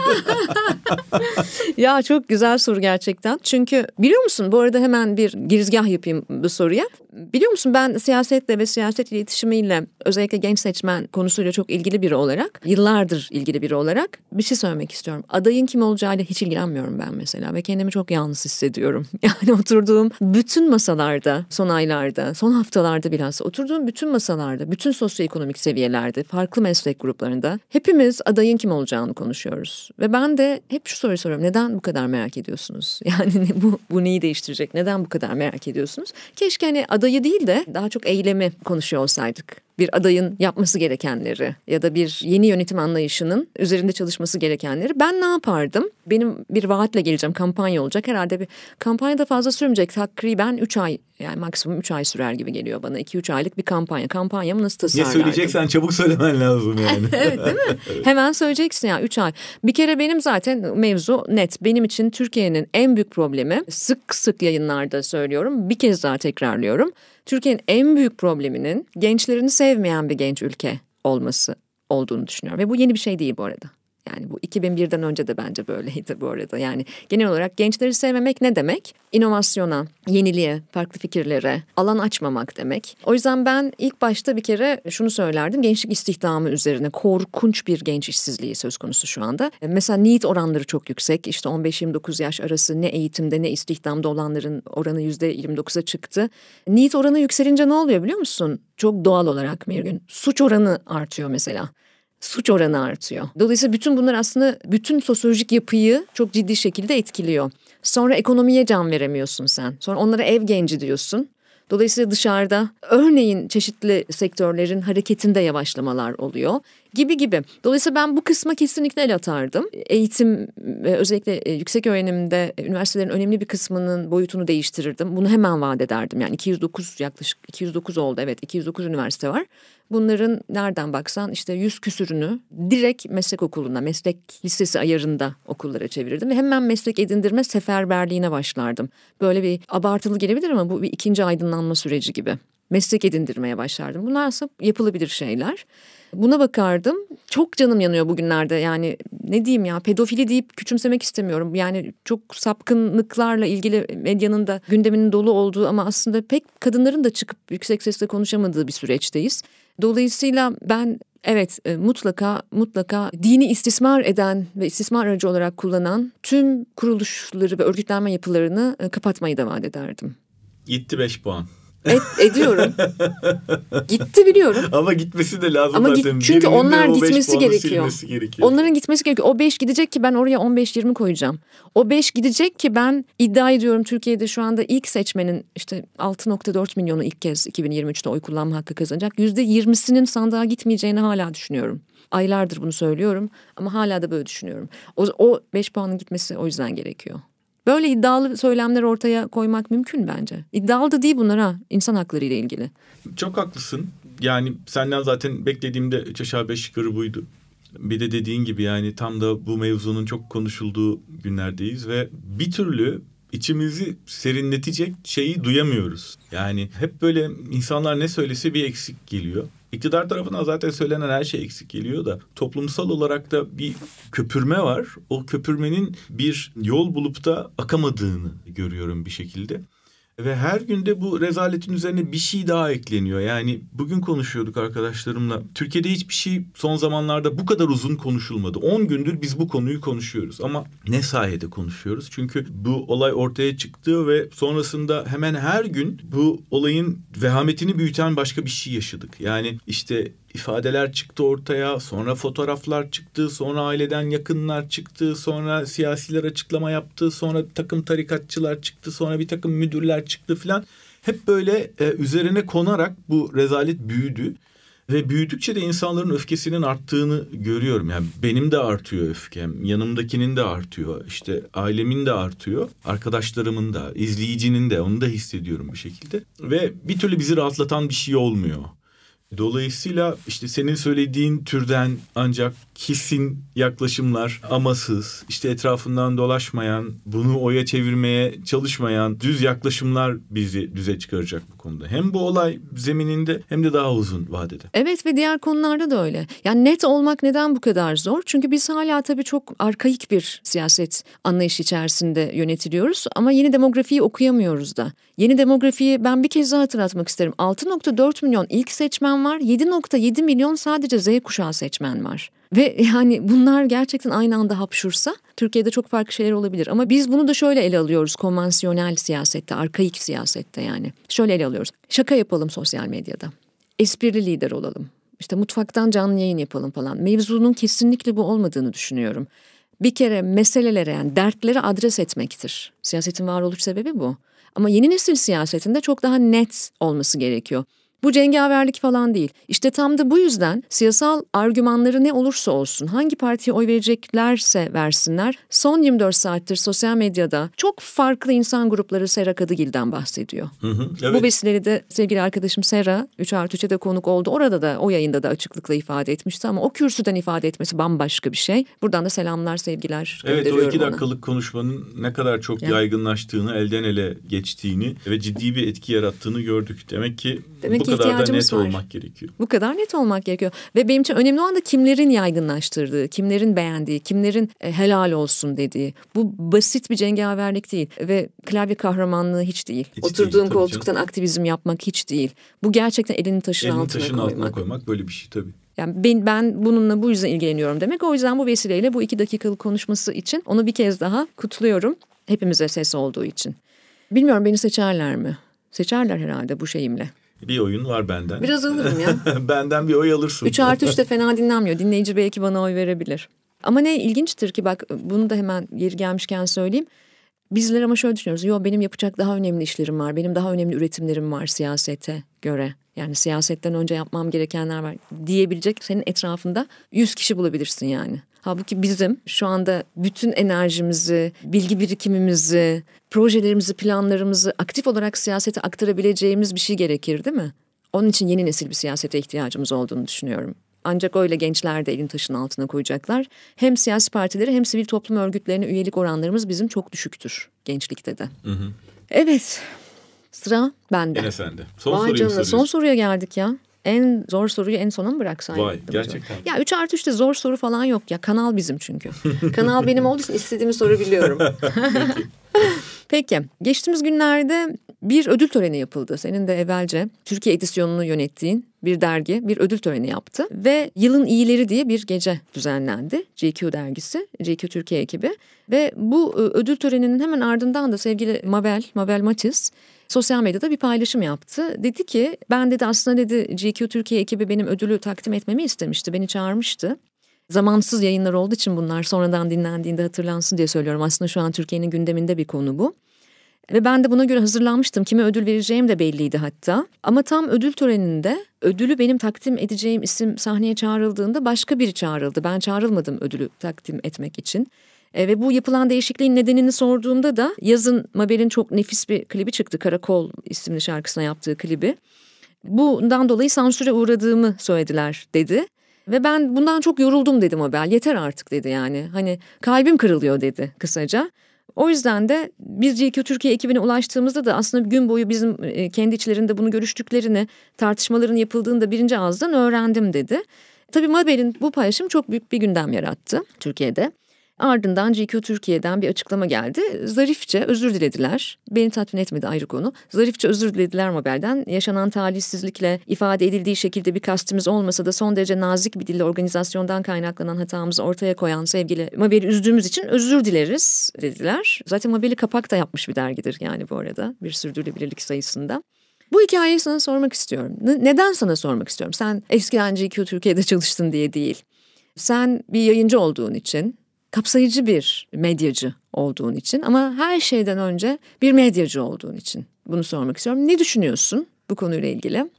A: ya çok güzel soru gerçekten. Çünkü biliyor musun bu arada hemen bir girizgah yapayım bu soruya. Biliyor musun ben siyasetle ve siyaset iletişimiyle özellikle genç seçmen konusuyla çok ilgili biri olarak yıllardır ilgili biri olarak bir şey söylemek istiyorum. Adayın kim olacağıyla hiç ilgilenmiyorum ben mesela ve kendimi çok yalnız hissediyorum. Yani oturduğum bütün masalarda son aylarda son haftalarda bilhassa oturduğum bütün masalarda bütün sosyoekonomik seviyelerde farklı meslek gruplarında hepimiz adayın kim olacağını konuşuyoruz. Ve ben de hep şu soruyu soruyorum neden bu kadar merak ediyorsunuz? Yani bu, bu neyi değiştirecek neden bu kadar merak ediyorsunuz? Keşke hani adayı değil de daha çok eylemi konuşuyor olsaydık bir adayın yapması gerekenleri ya da bir yeni yönetim anlayışının üzerinde çalışması gerekenleri ben ne yapardım? Benim bir vaatle geleceğim kampanya olacak herhalde bir kampanya da fazla sürmeyecek takriben 3 ay yani maksimum 3 ay sürer gibi geliyor bana 2-3 aylık bir kampanya kampanyamı nasıl tasarlardım?
B: Ne söyleyeceksen çabuk söylemen lazım yani.
A: evet değil mi? Hemen söyleyeceksin ya 3 ay. Bir kere benim zaten mevzu net benim için Türkiye'nin en büyük problemi sık sık yayınlarda söylüyorum bir kez daha tekrarlıyorum. Türkiye'nin en büyük probleminin gençlerini sevmeyen bir genç ülke olması olduğunu düşünüyorum. Ve bu yeni bir şey değil bu arada. Yani bu 2001'den önce de bence böyleydi bu arada. Yani genel olarak gençleri sevmemek ne demek? İnovasyona, yeniliğe, farklı fikirlere alan açmamak demek. O yüzden ben ilk başta bir kere şunu söylerdim. Gençlik istihdamı üzerine korkunç bir genç işsizliği söz konusu şu anda. Mesela NEET oranları çok yüksek. İşte 15-29 yaş arası ne eğitimde ne istihdamda olanların oranı %29'a çıktı. NEET oranı yükselince ne oluyor biliyor musun? Çok doğal olarak bir gün. Suç oranı artıyor mesela suç oranı artıyor. Dolayısıyla bütün bunlar aslında bütün sosyolojik yapıyı çok ciddi şekilde etkiliyor. Sonra ekonomiye can veremiyorsun sen. Sonra onlara ev genci diyorsun. Dolayısıyla dışarıda örneğin çeşitli sektörlerin hareketinde yavaşlamalar oluyor gibi gibi. Dolayısıyla ben bu kısma kesinlikle el atardım. Eğitim özellikle e, yüksek öğrenimde e, üniversitelerin önemli bir kısmının boyutunu değiştirirdim. Bunu hemen vaat ederdim. Yani 209 yaklaşık 209 oldu evet 209 üniversite var. Bunların nereden baksan işte yüz küsürünü direkt meslek okuluna, meslek lisesi ayarında okullara çevirirdim. Ve hemen meslek edindirme seferberliğine başlardım. Böyle bir abartılı gelebilir ama bu bir ikinci aydınlanma süreci gibi. Meslek edindirmeye başlardım. Bunlar aslında yapılabilir şeyler. Buna bakardım. Çok canım yanıyor bugünlerde yani ne diyeyim ya pedofili deyip küçümsemek istemiyorum. Yani çok sapkınlıklarla ilgili medyanın da gündeminin dolu olduğu ama aslında pek kadınların da çıkıp yüksek sesle konuşamadığı bir süreçteyiz. Dolayısıyla ben evet e, mutlaka mutlaka dini istismar eden ve istismar aracı olarak kullanan tüm kuruluşları ve örgütlenme yapılarını e, kapatmayı da vaat ederdim.
B: Gitti beş puan.
A: Et, ediyorum. Gitti biliyorum.
B: Ama gitmesi de lazım
A: Ama
B: zaten.
A: Git, çünkü onlar gitmesi gerekiyor.
B: gerekiyor.
A: Onların gitmesi gerekiyor. O 5 gidecek ki ben oraya 15-20 koyacağım. O 5 gidecek ki ben iddia ediyorum Türkiye'de şu anda ilk seçmenin işte 6.4 milyonu ilk kez 2023'te oy kullanma hakkı kazanacak. %20'sinin sandığa gitmeyeceğini hala düşünüyorum. Aylardır bunu söylüyorum ama hala da böyle düşünüyorum. O, o 5 puanın gitmesi o yüzden gerekiyor. Böyle iddialı söylemler ortaya koymak mümkün bence. İddialı da değil bunlar ha insan hakları ile ilgili.
B: Çok haklısın. Yani senden zaten beklediğimde üç aşağı beş yukarı buydu. Bir de dediğin gibi yani tam da bu mevzunun çok konuşulduğu günlerdeyiz ve bir türlü içimizi serinletecek şeyi duyamıyoruz. Yani hep böyle insanlar ne söylese bir eksik geliyor. İktidar tarafından zaten söylenen her şey eksik geliyor da toplumsal olarak da bir köpürme var. O köpürmenin bir yol bulup da akamadığını görüyorum bir şekilde. Ve her günde bu rezaletin üzerine bir şey daha ekleniyor. Yani bugün konuşuyorduk arkadaşlarımla. Türkiye'de hiçbir şey son zamanlarda bu kadar uzun konuşulmadı. 10 gündür biz bu konuyu konuşuyoruz. Ama ne sayede konuşuyoruz? Çünkü bu olay ortaya çıktı ve sonrasında hemen her gün bu olayın vehametini büyüten başka bir şey yaşadık. Yani işte ifadeler çıktı ortaya, sonra fotoğraflar çıktı, sonra aileden yakınlar çıktı, sonra siyasiler açıklama yaptı, sonra takım tarikatçılar çıktı, sonra bir takım müdürler çıktı filan. Hep böyle e, üzerine konarak bu rezalet büyüdü Ve büyüdükçe de insanların öfkesinin arttığını görüyorum. Yani benim de artıyor öfkem, yanımdakinin de artıyor, işte ailemin de artıyor, arkadaşlarımın da, izleyicinin de, onu da hissediyorum bir şekilde. Ve bir türlü bizi rahatlatan bir şey olmuyor. Dolayısıyla işte senin söylediğin türden ancak kesin yaklaşımlar amasız, işte etrafından dolaşmayan, bunu oya çevirmeye çalışmayan düz yaklaşımlar bizi düze çıkaracak bu konuda. Hem bu olay zemininde hem de daha uzun vadede.
A: Evet ve diğer konularda da öyle. Yani net olmak neden bu kadar zor? Çünkü biz hala tabii çok arkaik bir siyaset anlayışı içerisinde yönetiliyoruz ama yeni demografiyi okuyamıyoruz da. Yeni demografiyi ben bir kez daha hatırlatmak isterim. 6.4 milyon ilk seçmen var, 7.7 milyon sadece Z kuşağı seçmen var. Ve yani bunlar gerçekten aynı anda hapşursa Türkiye'de çok farklı şeyler olabilir. Ama biz bunu da şöyle ele alıyoruz konvansiyonel siyasette, arkaik siyasette yani. Şöyle ele alıyoruz. Şaka yapalım sosyal medyada. Esprili lider olalım. İşte mutfaktan canlı yayın yapalım falan. Mevzunun kesinlikle bu olmadığını düşünüyorum. Bir kere meselelere yani dertlere adres etmektir. Siyasetin varoluş sebebi bu. Ama yeni nesil siyasetinde çok daha net olması gerekiyor. Bu cengaverlik falan değil. İşte tam da bu yüzden siyasal argümanları ne olursa olsun, hangi partiye oy vereceklerse versinler, son 24 saattir sosyal medyada çok farklı insan grupları Sera Kadıgil'den bahsediyor. Hı hı, evet. Bu vesileyle de sevgili arkadaşım Sera 3 artı 3'e de konuk oldu. Orada da o yayında da açıklıkla ifade etmişti ama o kürsüden ifade etmesi bambaşka bir şey. Buradan da selamlar, sevgiler
B: Evet o iki dakikalık ona. konuşmanın ne kadar çok yani. yaygınlaştığını, elden ele geçtiğini ve ciddi bir etki yarattığını gördük. Demek ki Demek bu ki kadar da net var. olmak gerekiyor.
A: Bu kadar net olmak gerekiyor. Ve benim için önemli olan da kimlerin yaygınlaştırdığı, kimlerin beğendiği, kimlerin e, helal olsun dediği. Bu basit bir cengaverlik değil ve klavye kahramanlığı hiç değil. Hiç Oturduğun değil, koltuktan canım. aktivizm yapmak hiç değil. Bu gerçekten elini taşın elini altına taşın koymak. altına
B: koymak böyle bir şey tabii.
A: Yani ben, ben bununla bu yüzden ilgileniyorum demek. O yüzden bu vesileyle bu iki dakikalık konuşması için onu bir kez daha kutluyorum. Hepimize ses olduğu için. Bilmiyorum beni seçerler mi? Seçerler herhalde bu şeyimle.
B: Bir oyun var benden.
A: Biraz alırım ya.
B: benden bir oy alırsın.
A: 3 artı 3 de fena dinlenmiyor. Dinleyici belki bana oy verebilir. Ama ne ilginçtir ki bak bunu da hemen yeri gelmişken söyleyeyim. Bizler ama şöyle düşünüyoruz. Yo benim yapacak daha önemli işlerim var. Benim daha önemli üretimlerim var siyasete göre. Yani siyasetten önce yapmam gerekenler var diyebilecek senin etrafında 100 kişi bulabilirsin yani. Halbuki bizim şu anda bütün enerjimizi, bilgi birikimimizi, projelerimizi, planlarımızı aktif olarak siyasete aktarabileceğimiz bir şey gerekir değil mi? Onun için yeni nesil bir siyasete ihtiyacımız olduğunu düşünüyorum. Ancak öyle gençler de elin taşın altına koyacaklar. Hem siyasi partileri hem sivil toplum örgütlerine üyelik oranlarımız bizim çok düşüktür gençlikte de. Hı hı. Evet sıra bende.
B: Yine sende. Son Vay canına,
A: son soruya geldik ya. En zor soruyu en sona mı bıraksaydım?
B: Vay gerçekten.
A: Ya 3 artı 3'te zor soru falan yok ya. Kanal bizim çünkü. Kanal benim olduğu için istediğimi sorabiliyorum. Peki geçtiğimiz günlerde bir ödül töreni yapıldı. Senin de evvelce Türkiye edisyonunu yönettiğin bir dergi bir ödül töreni yaptı. Ve Yılın İyileri diye bir gece düzenlendi. GQ dergisi, GQ Türkiye ekibi. Ve bu e, ödül töreninin hemen ardından da sevgili Mabel, Mabel Matiz sosyal medyada bir paylaşım yaptı. Dedi ki ben dedi aslında dedi GQ Türkiye ekibi benim ödülü takdim etmemi istemişti. Beni çağırmıştı. Zamansız yayınlar olduğu için bunlar sonradan dinlendiğinde hatırlansın diye söylüyorum. Aslında şu an Türkiye'nin gündeminde bir konu bu. Ve ben de buna göre hazırlanmıştım. Kime ödül vereceğim de belliydi hatta. Ama tam ödül töreninde ödülü benim takdim edeceğim isim sahneye çağrıldığında başka biri çağrıldı. Ben çağrılmadım ödülü takdim etmek için. E, ve bu yapılan değişikliğin nedenini sorduğumda da yazın Mabel'in çok nefis bir klibi çıktı. Karakol isimli şarkısına yaptığı klibi. Bundan dolayı sansüre uğradığımı söylediler dedi. Ve ben bundan çok yoruldum dedim Mabel. Yeter artık dedi yani. Hani kalbim kırılıyor dedi kısaca. O yüzden de biz GQ Türkiye ekibine ulaştığımızda da aslında gün boyu bizim e, kendi içlerinde bunu görüştüklerini, tartışmaların yapıldığını da birinci ağızdan öğrendim dedi. Tabii Mabel'in bu paylaşım çok büyük bir gündem yarattı Türkiye'de. Ardından GQ Türkiye'den bir açıklama geldi. Zarifçe özür dilediler. Beni tatmin etmedi ayrı konu. Zarifçe özür dilediler Mabel'den. Yaşanan talihsizlikle ifade edildiği şekilde bir kastımız olmasa da son derece nazik bir dille organizasyondan kaynaklanan hatamızı ortaya koyan sevgili Mabel'i üzdüğümüz için özür dileriz dediler. Zaten Mabel'i kapak da yapmış bir dergidir yani bu arada bir sürdürülebilirlik sayısında. Bu hikayeyi sana sormak istiyorum. neden sana sormak istiyorum? Sen eskiden GQ Türkiye'de çalıştın diye değil. Sen bir yayıncı olduğun için, kapsayıcı bir medyacı olduğun için ama her şeyden önce bir medyacı olduğun için bunu sormak istiyorum. Ne düşünüyorsun bu konuyla ilgili?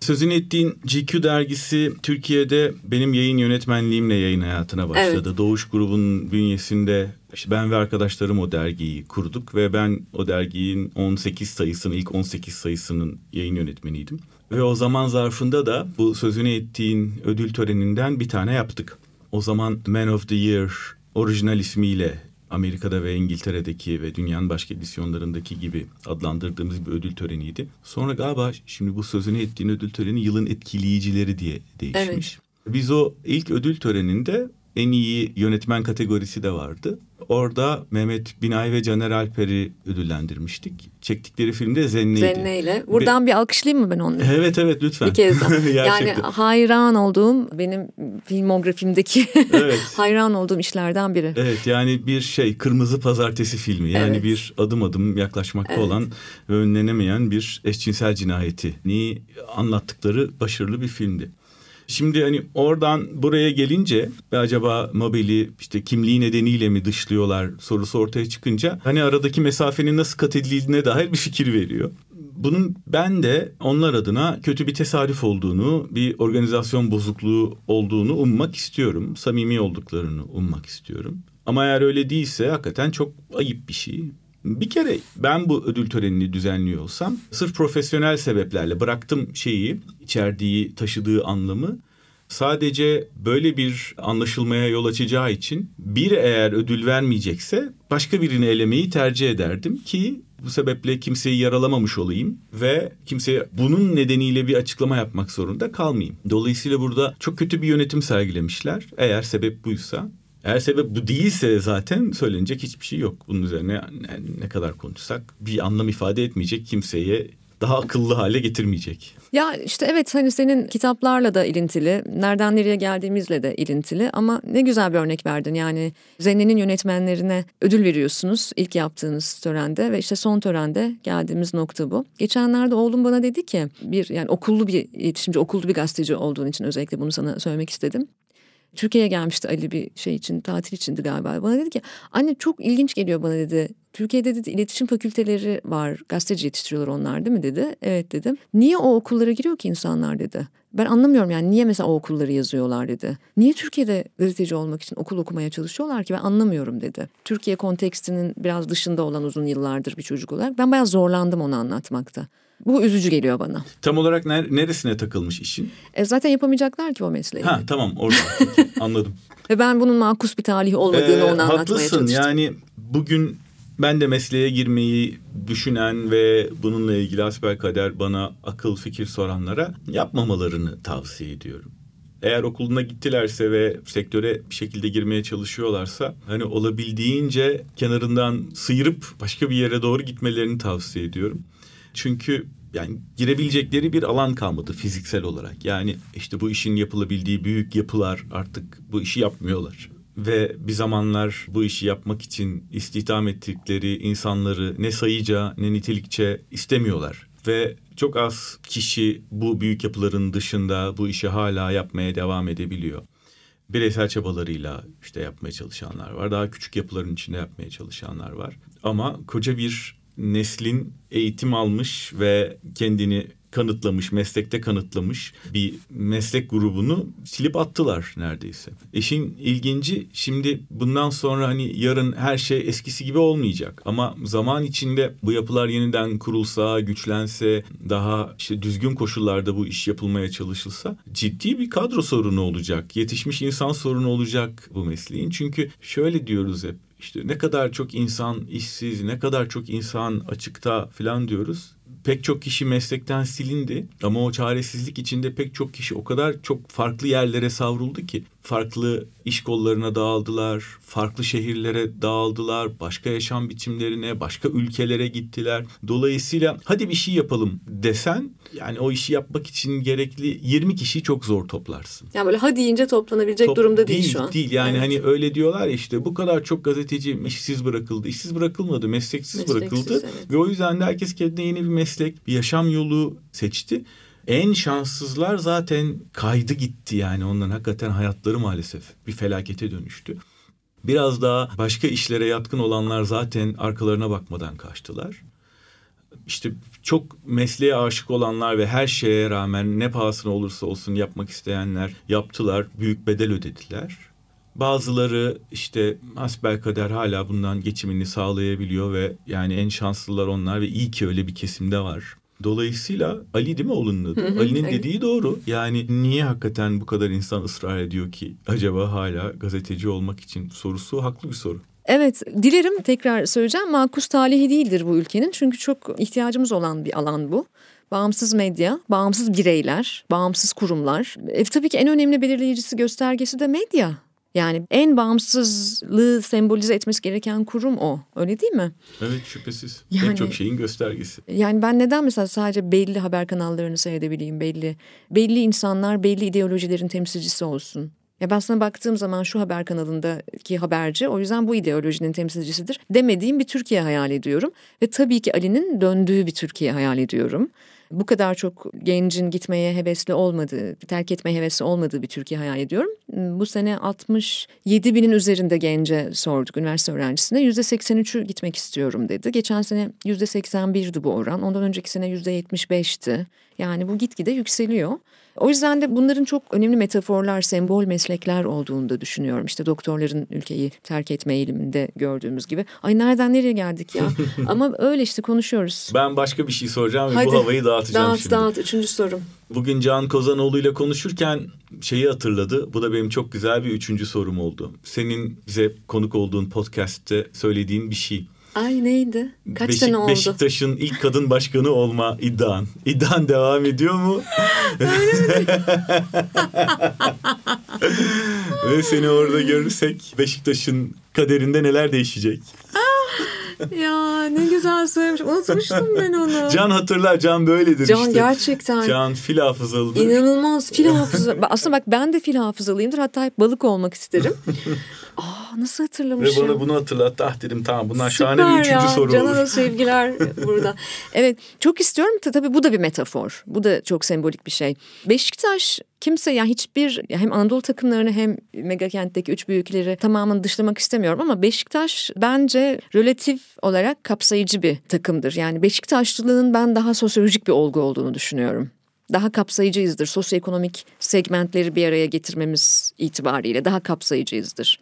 B: Sözünü ettiğin GQ dergisi Türkiye'de benim yayın yönetmenliğimle yayın hayatına başladı. Evet. Doğuş grubunun bünyesinde işte ben ve arkadaşlarım o dergiyi kurduk ve ben o derginin 18 sayısının ilk 18 sayısının yayın yönetmeniydim. Ve o zaman zarfında da bu sözünü ettiğin ödül töreninden bir tane yaptık. O zaman Man of the Year orijinal ismiyle Amerika'da ve İngiltere'deki ve dünyanın başka edisyonlarındaki gibi adlandırdığımız bir ödül töreniydi. Sonra galiba şimdi bu sözünü ettiğin ödül töreni yılın etkileyicileri diye değişmiş. Evet. Biz o ilk ödül töreninde en iyi yönetmen kategorisi de vardı. Orada Mehmet Binay ve Caner Alper'i ödüllendirmiştik. Çektikleri filmde Zenne'ydi.
A: Zenne'yle. Buradan Be- bir alkışlayayım mı ben onu?
B: Evet evet lütfen.
A: Bir kez daha. yani hayran olduğum benim filmografimdeki evet. hayran olduğum işlerden biri.
B: Evet yani bir şey Kırmızı Pazartesi filmi. Yani evet. bir adım adım yaklaşmakta evet. olan ve önlenemeyen bir eşcinsel cinayeti. Ni anlattıkları başarılı bir filmdi. Şimdi hani oradan buraya gelince acaba Mabel'i işte kimliği nedeniyle mi dışlıyorlar sorusu ortaya çıkınca hani aradaki mesafenin nasıl kat edildiğine dair bir fikir veriyor. Bunun ben de onlar adına kötü bir tesadüf olduğunu, bir organizasyon bozukluğu olduğunu ummak istiyorum. Samimi olduklarını ummak istiyorum. Ama eğer öyle değilse hakikaten çok ayıp bir şey. Bir kere ben bu ödül törenini düzenliyor olsam sırf profesyonel sebeplerle bıraktım şeyi içerdiği taşıdığı anlamı sadece böyle bir anlaşılmaya yol açacağı için bir eğer ödül vermeyecekse başka birini elemeyi tercih ederdim ki bu sebeple kimseyi yaralamamış olayım ve kimseye bunun nedeniyle bir açıklama yapmak zorunda kalmayayım. Dolayısıyla burada çok kötü bir yönetim sergilemişler. Eğer sebep buysa eğer sebep bu değilse zaten söylenecek hiçbir şey yok. Bunun üzerine yani ne kadar konuşsak bir anlam ifade etmeyecek kimseye daha akıllı hale getirmeyecek.
A: Ya işte evet hani senin kitaplarla da ilintili, nereden nereye geldiğimizle de ilintili ama ne güzel bir örnek verdin. Yani Zenne'nin yönetmenlerine ödül veriyorsunuz ilk yaptığınız törende ve işte son törende geldiğimiz nokta bu. Geçenlerde oğlum bana dedi ki bir yani okullu bir iletişimci, okullu bir gazeteci olduğun için özellikle bunu sana söylemek istedim. Türkiye'ye gelmişti Ali bir şey için, tatil içindi galiba. Bana dedi ki anne çok ilginç geliyor bana dedi. Türkiye'de dedi iletişim fakülteleri var. Gazeteci yetiştiriyorlar onlar değil mi dedi. Evet dedim. Niye o okullara giriyor ki insanlar dedi. Ben anlamıyorum yani niye mesela o okulları yazıyorlar dedi. Niye Türkiye'de gazeteci olmak için okul okumaya çalışıyorlar ki ben anlamıyorum dedi. Türkiye kontekstinin biraz dışında olan uzun yıllardır bir çocuk olarak ben bayağı zorlandım onu anlatmakta. Bu üzücü geliyor bana.
B: Tam olarak ner- neresine takılmış işin?
A: E zaten yapamayacaklar ki o mesleği.
B: Ha tamam orada anladım.
A: Ve ben bunun makus bir talih olmadığını ee, ona anlatmaya haklısın.
B: çalıştım. Yani bugün ben de mesleğe girmeyi düşünen ve bununla ilgili kader bana akıl fikir soranlara yapmamalarını tavsiye ediyorum. Eğer okuluna gittilerse ve sektöre bir şekilde girmeye çalışıyorlarsa hani olabildiğince kenarından sıyırıp başka bir yere doğru gitmelerini tavsiye ediyorum. Çünkü yani girebilecekleri bir alan kalmadı fiziksel olarak. Yani işte bu işin yapılabildiği büyük yapılar artık bu işi yapmıyorlar. Ve bir zamanlar bu işi yapmak için istihdam ettikleri insanları ne sayıca ne nitelikçe istemiyorlar. Ve çok az kişi bu büyük yapıların dışında bu işi hala yapmaya devam edebiliyor. Bireysel çabalarıyla işte yapmaya çalışanlar var. Daha küçük yapıların içinde yapmaya çalışanlar var. Ama koca bir neslin eğitim almış ve kendini kanıtlamış, meslekte kanıtlamış bir meslek grubunu silip attılar neredeyse. İşin ilginci şimdi bundan sonra hani yarın her şey eskisi gibi olmayacak. Ama zaman içinde bu yapılar yeniden kurulsa, güçlense, daha işte düzgün koşullarda bu iş yapılmaya çalışılsa ciddi bir kadro sorunu olacak. Yetişmiş insan sorunu olacak bu mesleğin. Çünkü şöyle diyoruz hep işte ne kadar çok insan işsiz, ne kadar çok insan açıkta falan diyoruz pek çok kişi meslekten silindi ama o çaresizlik içinde pek çok kişi o kadar çok farklı yerlere savruldu ki farklı iş kollarına dağıldılar, farklı şehirlere dağıldılar, başka yaşam biçimlerine, başka ülkelere gittiler. Dolayısıyla hadi bir şey yapalım desen yani o işi yapmak için gerekli 20 kişiyi çok zor toplarsın.
A: Yani böyle hadi deyince toplanabilecek Top, durumda değil, değil şu an.
B: Değil yani evet. hani öyle diyorlar ya işte bu kadar çok gazeteci işsiz bırakıldı. İşsiz bırakılmadı, mesleksiz, mesleksiz bırakıldı. Evet. Ve o yüzden de herkes kendine yeni bir meslek, bir yaşam yolu seçti. En şanssızlar zaten kaydı gitti yani onların hakikaten hayatları maalesef bir felakete dönüştü. Biraz daha başka işlere yatkın olanlar zaten arkalarına bakmadan kaçtılar. işte çok mesleğe aşık olanlar ve her şeye rağmen ne pahasına olursa olsun yapmak isteyenler yaptılar. Büyük bedel ödediler. Bazıları işte hasbelkader hala bundan geçimini sağlayabiliyor ve yani en şanslılar onlar ve iyi ki öyle bir kesimde var. Dolayısıyla Ali değil mi oğlunun adı? Ali'nin dediği doğru. Yani niye hakikaten bu kadar insan ısrar ediyor ki acaba hala gazeteci olmak için sorusu haklı bir soru.
A: Evet dilerim tekrar söyleyeceğim makus talihi değildir bu ülkenin çünkü çok ihtiyacımız olan bir alan bu. Bağımsız medya, bağımsız bireyler, bağımsız kurumlar. E, tabii ki en önemli belirleyicisi göstergesi de medya. Yani en bağımsızlığı sembolize etmesi gereken kurum o. Öyle değil mi?
B: Evet şüphesiz. Yani, en çok şeyin göstergesi.
A: Yani ben neden mesela sadece belli haber kanallarını seyredebileyim belli. Belli insanlar belli ideolojilerin temsilcisi olsun. Ya ben sana baktığım zaman şu haber kanalındaki haberci o yüzden bu ideolojinin temsilcisidir demediğim bir Türkiye hayal ediyorum. Ve tabii ki Ali'nin döndüğü bir Türkiye hayal ediyorum bu kadar çok gencin gitmeye hevesli olmadığı, terk etmeye hevesli olmadığı bir Türkiye hayal ediyorum. Bu sene 67 binin üzerinde gence sorduk üniversite öğrencisine. %83'ü gitmek istiyorum dedi. Geçen sene %81'di bu oran. Ondan önceki sene %75'ti. Yani bu gitgide yükseliyor. O yüzden de bunların çok önemli metaforlar, sembol meslekler olduğunu da düşünüyorum. İşte doktorların ülkeyi terk etme eğiliminde gördüğümüz gibi. Ay nereden nereye geldik ya? Ama öyle işte konuşuyoruz.
B: Ben başka bir şey soracağım ve Hadi, bu havayı dağıtacağım
A: dağıt,
B: şimdi.
A: Dağıt, üçüncü sorum.
B: Bugün Can Kozanoğlu ile konuşurken şeyi hatırladı. Bu da benim çok güzel bir üçüncü sorum oldu. Senin bize konuk olduğun podcast'te söylediğin bir şey.
A: Ay neydi? Kaç Beşik, sene oldu?
B: Beşiktaş'ın ilk kadın başkanı olma iddian. İddian devam ediyor mu? Ve seni orada görürsek Beşiktaş'ın kaderinde neler değişecek?
A: ya ne güzel söylemiş. Unutmuştum ben onu.
B: Can hatırlar. Can böyledir
A: Can
B: işte.
A: gerçekten.
B: Can fil hafızalıdır.
A: İnanılmaz fil hafıza. Aslında bak ben de fil hafızalıyımdır. Hatta hep balık olmak isterim. Aa nasıl hatırlamışım.
B: Ve bana bunu hatırlattı. Ah dedim tamam bundan Süper şahane bir üçüncü ya. soru
A: Can'a
B: olur.
A: da sevgiler burada. Evet çok istiyorum. Tabii bu da bir metafor. Bu da çok sembolik bir şey. Beşiktaş kimse yani hiçbir hem Anadolu takımlarını hem mega kentteki üç büyükleri tamamen dışlamak istemiyorum ama Beşiktaş bence relatif olarak kapsayıcı bir takımdır. Yani Beşiktaşlılığın ben daha sosyolojik bir olgu olduğunu düşünüyorum daha kapsayıcıyızdır. Sosyoekonomik segmentleri bir araya getirmemiz itibariyle daha kapsayıcıyızdır.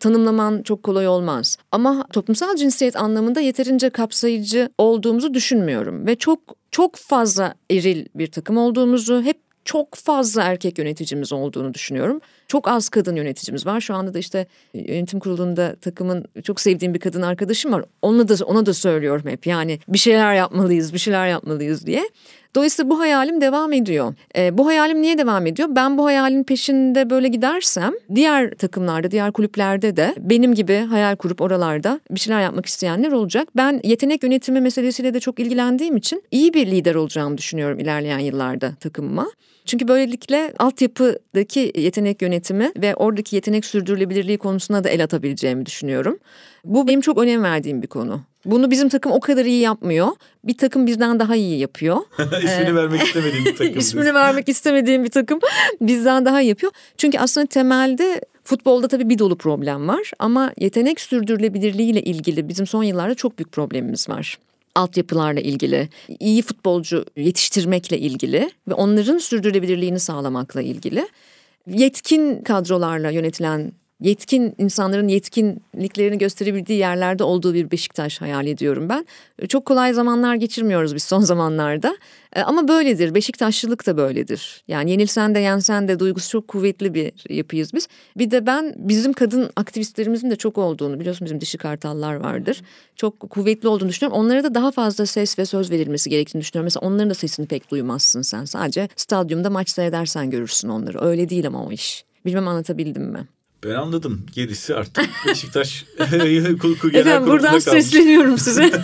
A: Tanımlaman çok kolay olmaz. Ama toplumsal cinsiyet anlamında yeterince kapsayıcı olduğumuzu düşünmüyorum ve çok çok fazla eril bir takım olduğumuzu, hep çok fazla erkek yöneticimiz olduğunu düşünüyorum. Çok az kadın yöneticimiz var. Şu anda da işte yönetim kurulunda takımın çok sevdiğim bir kadın arkadaşım var. Ona da ona da söylüyorum hep. Yani bir şeyler yapmalıyız, bir şeyler yapmalıyız diye. Dolayısıyla bu hayalim devam ediyor. E, bu hayalim niye devam ediyor? Ben bu hayalin peşinde böyle gidersem diğer takımlarda, diğer kulüplerde de benim gibi hayal kurup oralarda bir şeyler yapmak isteyenler olacak. Ben yetenek yönetimi meselesiyle de çok ilgilendiğim için iyi bir lider olacağımı düşünüyorum ilerleyen yıllarda takımıma. Çünkü böylelikle altyapıdaki yetenek yönetimi ve oradaki yetenek sürdürülebilirliği konusuna da el atabileceğimi düşünüyorum. Bu benim çok önem verdiğim bir konu. Bunu bizim takım o kadar iyi yapmıyor. Bir takım bizden daha iyi yapıyor.
B: İsmini ee, vermek istemediğim bir takım.
A: İsmini vermek istemediğim bir takım bizden daha iyi yapıyor. Çünkü aslında temelde futbolda tabii bir dolu problem var ama yetenek sürdürülebilirliği ile ilgili bizim son yıllarda çok büyük problemimiz var altyapılarla ilgili, iyi futbolcu yetiştirmekle ilgili ve onların sürdürülebilirliğini sağlamakla ilgili. Yetkin kadrolarla yönetilen yetkin insanların yetkinliklerini gösterebildiği yerlerde olduğu bir Beşiktaş hayal ediyorum ben. Çok kolay zamanlar geçirmiyoruz biz son zamanlarda. E, ama böyledir. Beşiktaşlılık da böyledir. Yani yenilsen de yensen de duygusu çok kuvvetli bir yapıyız biz. Bir de ben bizim kadın aktivistlerimizin de çok olduğunu biliyorsun bizim dişi kartallar vardır. Çok kuvvetli olduğunu düşünüyorum. Onlara da daha fazla ses ve söz verilmesi gerektiğini düşünüyorum. Mesela onların da sesini pek duymazsın sen. Sadece stadyumda maç seyredersen görürsün onları. Öyle değil ama o iş. Bilmem anlatabildim mi?
B: Ben anladım. Gerisi artık Beşiktaş
A: Efendim buradan kalmış. sesleniyorum size.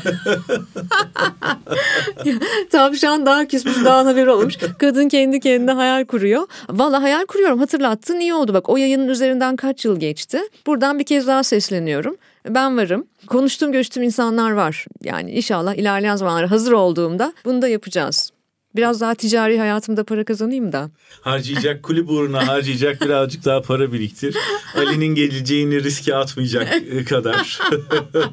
A: Tavşan daha küsmüş daha haber olmuş. Kadın kendi kendine hayal kuruyor. Valla hayal kuruyorum hatırlattın iyi oldu bak o yayının üzerinden kaç yıl geçti. Buradan bir kez daha sesleniyorum. Ben varım. Konuştuğum görüştüğüm insanlar var. Yani inşallah ilerleyen zamanlarda hazır olduğumda bunu da yapacağız. Biraz daha ticari hayatımda para kazanayım da.
B: Harcayacak kulüp uğruna harcayacak birazcık daha para biriktir. Ali'nin geleceğini riske atmayacak kadar.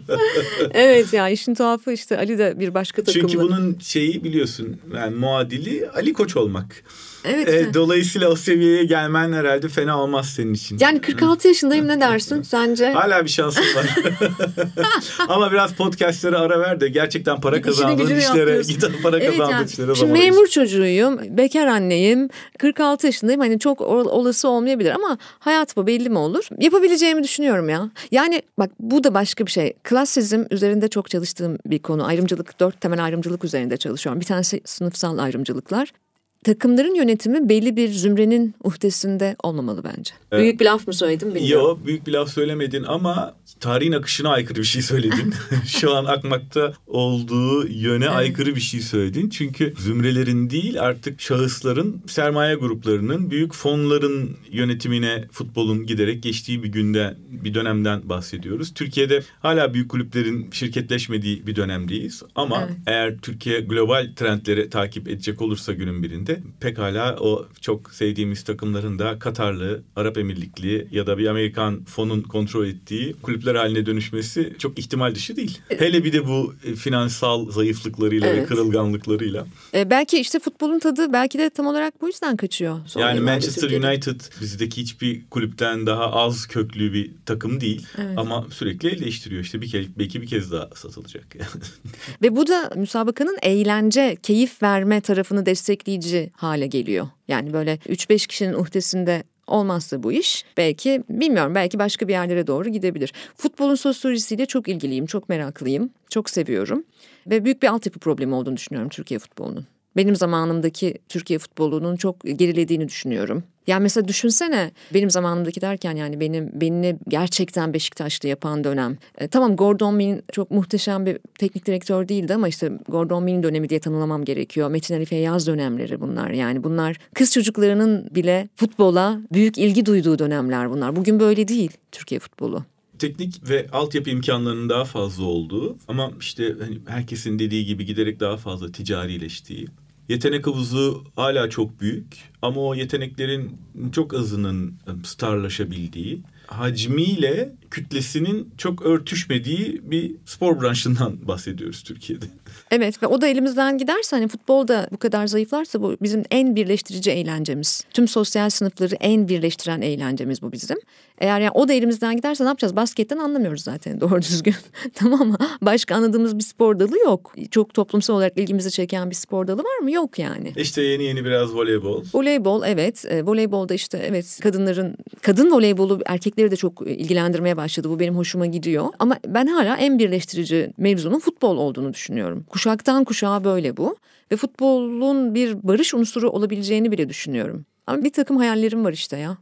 A: evet ya işin tuhafı işte Ali de bir başka takımda.
B: Çünkü bunun şeyi biliyorsun yani muadili Ali Koç olmak.
A: Evet.
B: E, dolayısıyla o seviyeye gelmen herhalde fena olmaz senin için.
A: Yani 46 yaşındayım ne dersin sence?
B: Hala bir şansın var. Ama biraz podcastları ara ver de gerçekten para kazandığın işlere, git para evet kazandığın yani. işlere
A: Şimdi memur çocuğuyum, bekar anneyim, 46 yaşındayım. Hani çok olası olmayabilir ama hayat bu belli mi olur? Yapabileceğimi düşünüyorum ya. Yani bak bu da başka bir şey. Klasizm üzerinde çok çalıştığım bir konu. Ayrımcılık, dört temel ayrımcılık üzerinde çalışıyorum. Bir tanesi sınıfsal ayrımcılıklar takımların yönetimi belli bir zümrenin uhdesinde olmamalı bence. Evet. Büyük bir laf mı söyledim bilmiyorum.
B: Yok büyük bir laf söylemedin ama tarihin akışına aykırı bir şey söyledin. Şu an akmakta olduğu yöne evet. aykırı bir şey söyledin. Çünkü zümrelerin değil artık şahısların, sermaye gruplarının, büyük fonların yönetimine futbolun giderek geçtiği bir günde, bir dönemden bahsediyoruz. Türkiye'de hala büyük kulüplerin şirketleşmediği bir dönemdeyiz. Ama evet. eğer Türkiye global trendleri takip edecek olursa günün birinde pekala o çok sevdiğimiz takımların da Katarlı, Arap Emirlikli ya da bir Amerikan fonun kontrol ettiği kulüpler haline dönüşmesi çok ihtimal dışı değil. Hele bir de bu e, finansal zayıflıklarıyla evet. ve kırılganlıklarıyla.
A: E, belki işte futbolun tadı belki de tam olarak bu yüzden kaçıyor.
B: Yani Manchester. United bizdeki hiçbir kulüpten daha az köklü bir takım değil. Evet. Ama sürekli eleştiriyor. İşte bir kez, belki bir kez daha satılacak.
A: ve bu da müsabakanın eğlence, keyif verme tarafını destekleyici hale geliyor. Yani böyle 3-5 kişinin uhdesinde Olmazsa bu iş belki bilmiyorum belki başka bir yerlere doğru gidebilir. Futbolun sosyolojisiyle çok ilgiliyim, çok meraklıyım, çok seviyorum. Ve büyük bir altyapı problemi olduğunu düşünüyorum Türkiye futbolunun. Benim zamanımdaki Türkiye futbolunun çok gerilediğini düşünüyorum. Yani mesela düşünsene benim zamanımdaki derken yani benim beni gerçekten Beşiktaşlı yapan dönem. E, tamam Gordon Min çok muhteşem bir teknik direktör değildi ama işte Gordon Min dönemi diye tanımlamam gerekiyor. Metin Ali Feyyaz dönemleri bunlar. Yani bunlar kız çocuklarının bile futbola büyük ilgi duyduğu dönemler bunlar. Bugün böyle değil Türkiye futbolu
B: teknik ve altyapı imkanlarının daha fazla olduğu ama işte hani herkesin dediği gibi giderek daha fazla ticarileştiği Yetenek havuzu hala çok büyük ama o yeteneklerin çok azının starlaşabildiği, hacmiyle kütlesinin çok örtüşmediği bir spor branşından bahsediyoruz Türkiye'de.
A: Evet ve o da elimizden giderse hani futbolda bu kadar zayıflarsa bu bizim en birleştirici eğlencemiz. Tüm sosyal sınıfları en birleştiren eğlencemiz bu bizim. Eğer yani o da elimizden giderse ne yapacağız? Basketten anlamıyoruz zaten doğru düzgün. tamam mı? Başka anladığımız bir spor dalı yok. Çok toplumsal olarak ilgimizi çeken bir spor dalı var mı? Yok yani.
B: İşte yeni yeni biraz voleybol.
A: Voleybol evet. E, voleybolda işte evet kadınların kadın voleybolu erkekleri de çok ilgilendirmeye başladı. Bu benim hoşuma gidiyor. Ama ben hala en birleştirici mevzunun futbol olduğunu düşünüyorum. Kuşaktan kuşağa böyle bu. Ve futbolun bir barış unsuru olabileceğini bile düşünüyorum. Ama bir takım hayallerim var işte ya.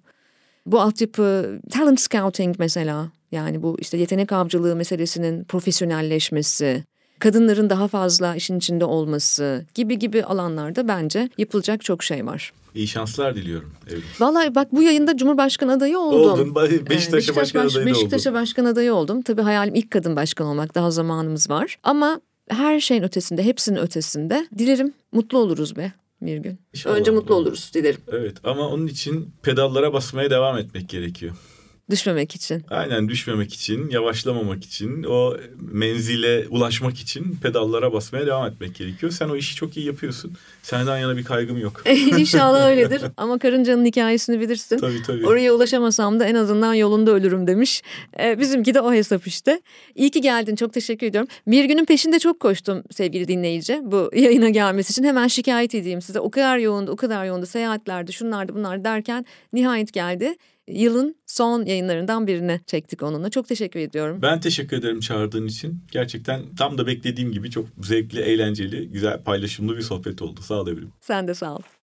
A: Bu altyapı, talent scouting mesela. Yani bu işte yetenek avcılığı meselesinin profesyonelleşmesi, kadınların daha fazla işin içinde olması gibi gibi alanlarda bence yapılacak çok şey var.
B: İyi şanslar diliyorum. Evet.
A: Vallahi bak bu yayında Cumhurbaşkanı adayı oldum.
B: Oldun. Beşiktaş'a Beşiktaş başkan baş, adayı
A: Beşiktaş'a başkan adayı oldum. Tabii hayalim ilk kadın başkan olmak. Daha zamanımız var. Ama her şeyin ötesinde, hepsinin ötesinde dilerim mutlu oluruz be bir gün. İnşallah Önce mutlu oluruz dilerim.
B: Evet ama onun için pedallara basmaya devam etmek gerekiyor.
A: Düşmemek için.
B: Aynen düşmemek için, yavaşlamamak için, o menzile ulaşmak için pedallara basmaya devam etmek gerekiyor. Sen o işi çok iyi yapıyorsun. Senden yana bir kaygım yok.
A: İnşallah öyledir. Ama karıncanın hikayesini bilirsin.
B: Tabii tabii.
A: Oraya ulaşamasam da en azından yolunda ölürüm demiş. Ee, bizimki de o hesap işte. İyi ki geldin. Çok teşekkür ediyorum. Bir günün peşinde çok koştum sevgili dinleyici. Bu yayına gelmesi için hemen şikayet edeyim size. O kadar yoğundu, o kadar yoğundu. Seyahatlerde, şunlardı, bunlar derken nihayet geldi yılın son yayınlarından birine çektik onunla. Çok teşekkür ediyorum.
B: Ben teşekkür ederim çağırdığın için. Gerçekten tam da beklediğim gibi çok zevkli, eğlenceli, güzel, paylaşımlı bir sohbet oldu. Sağ ol Evrim.
A: Sen de sağ ol.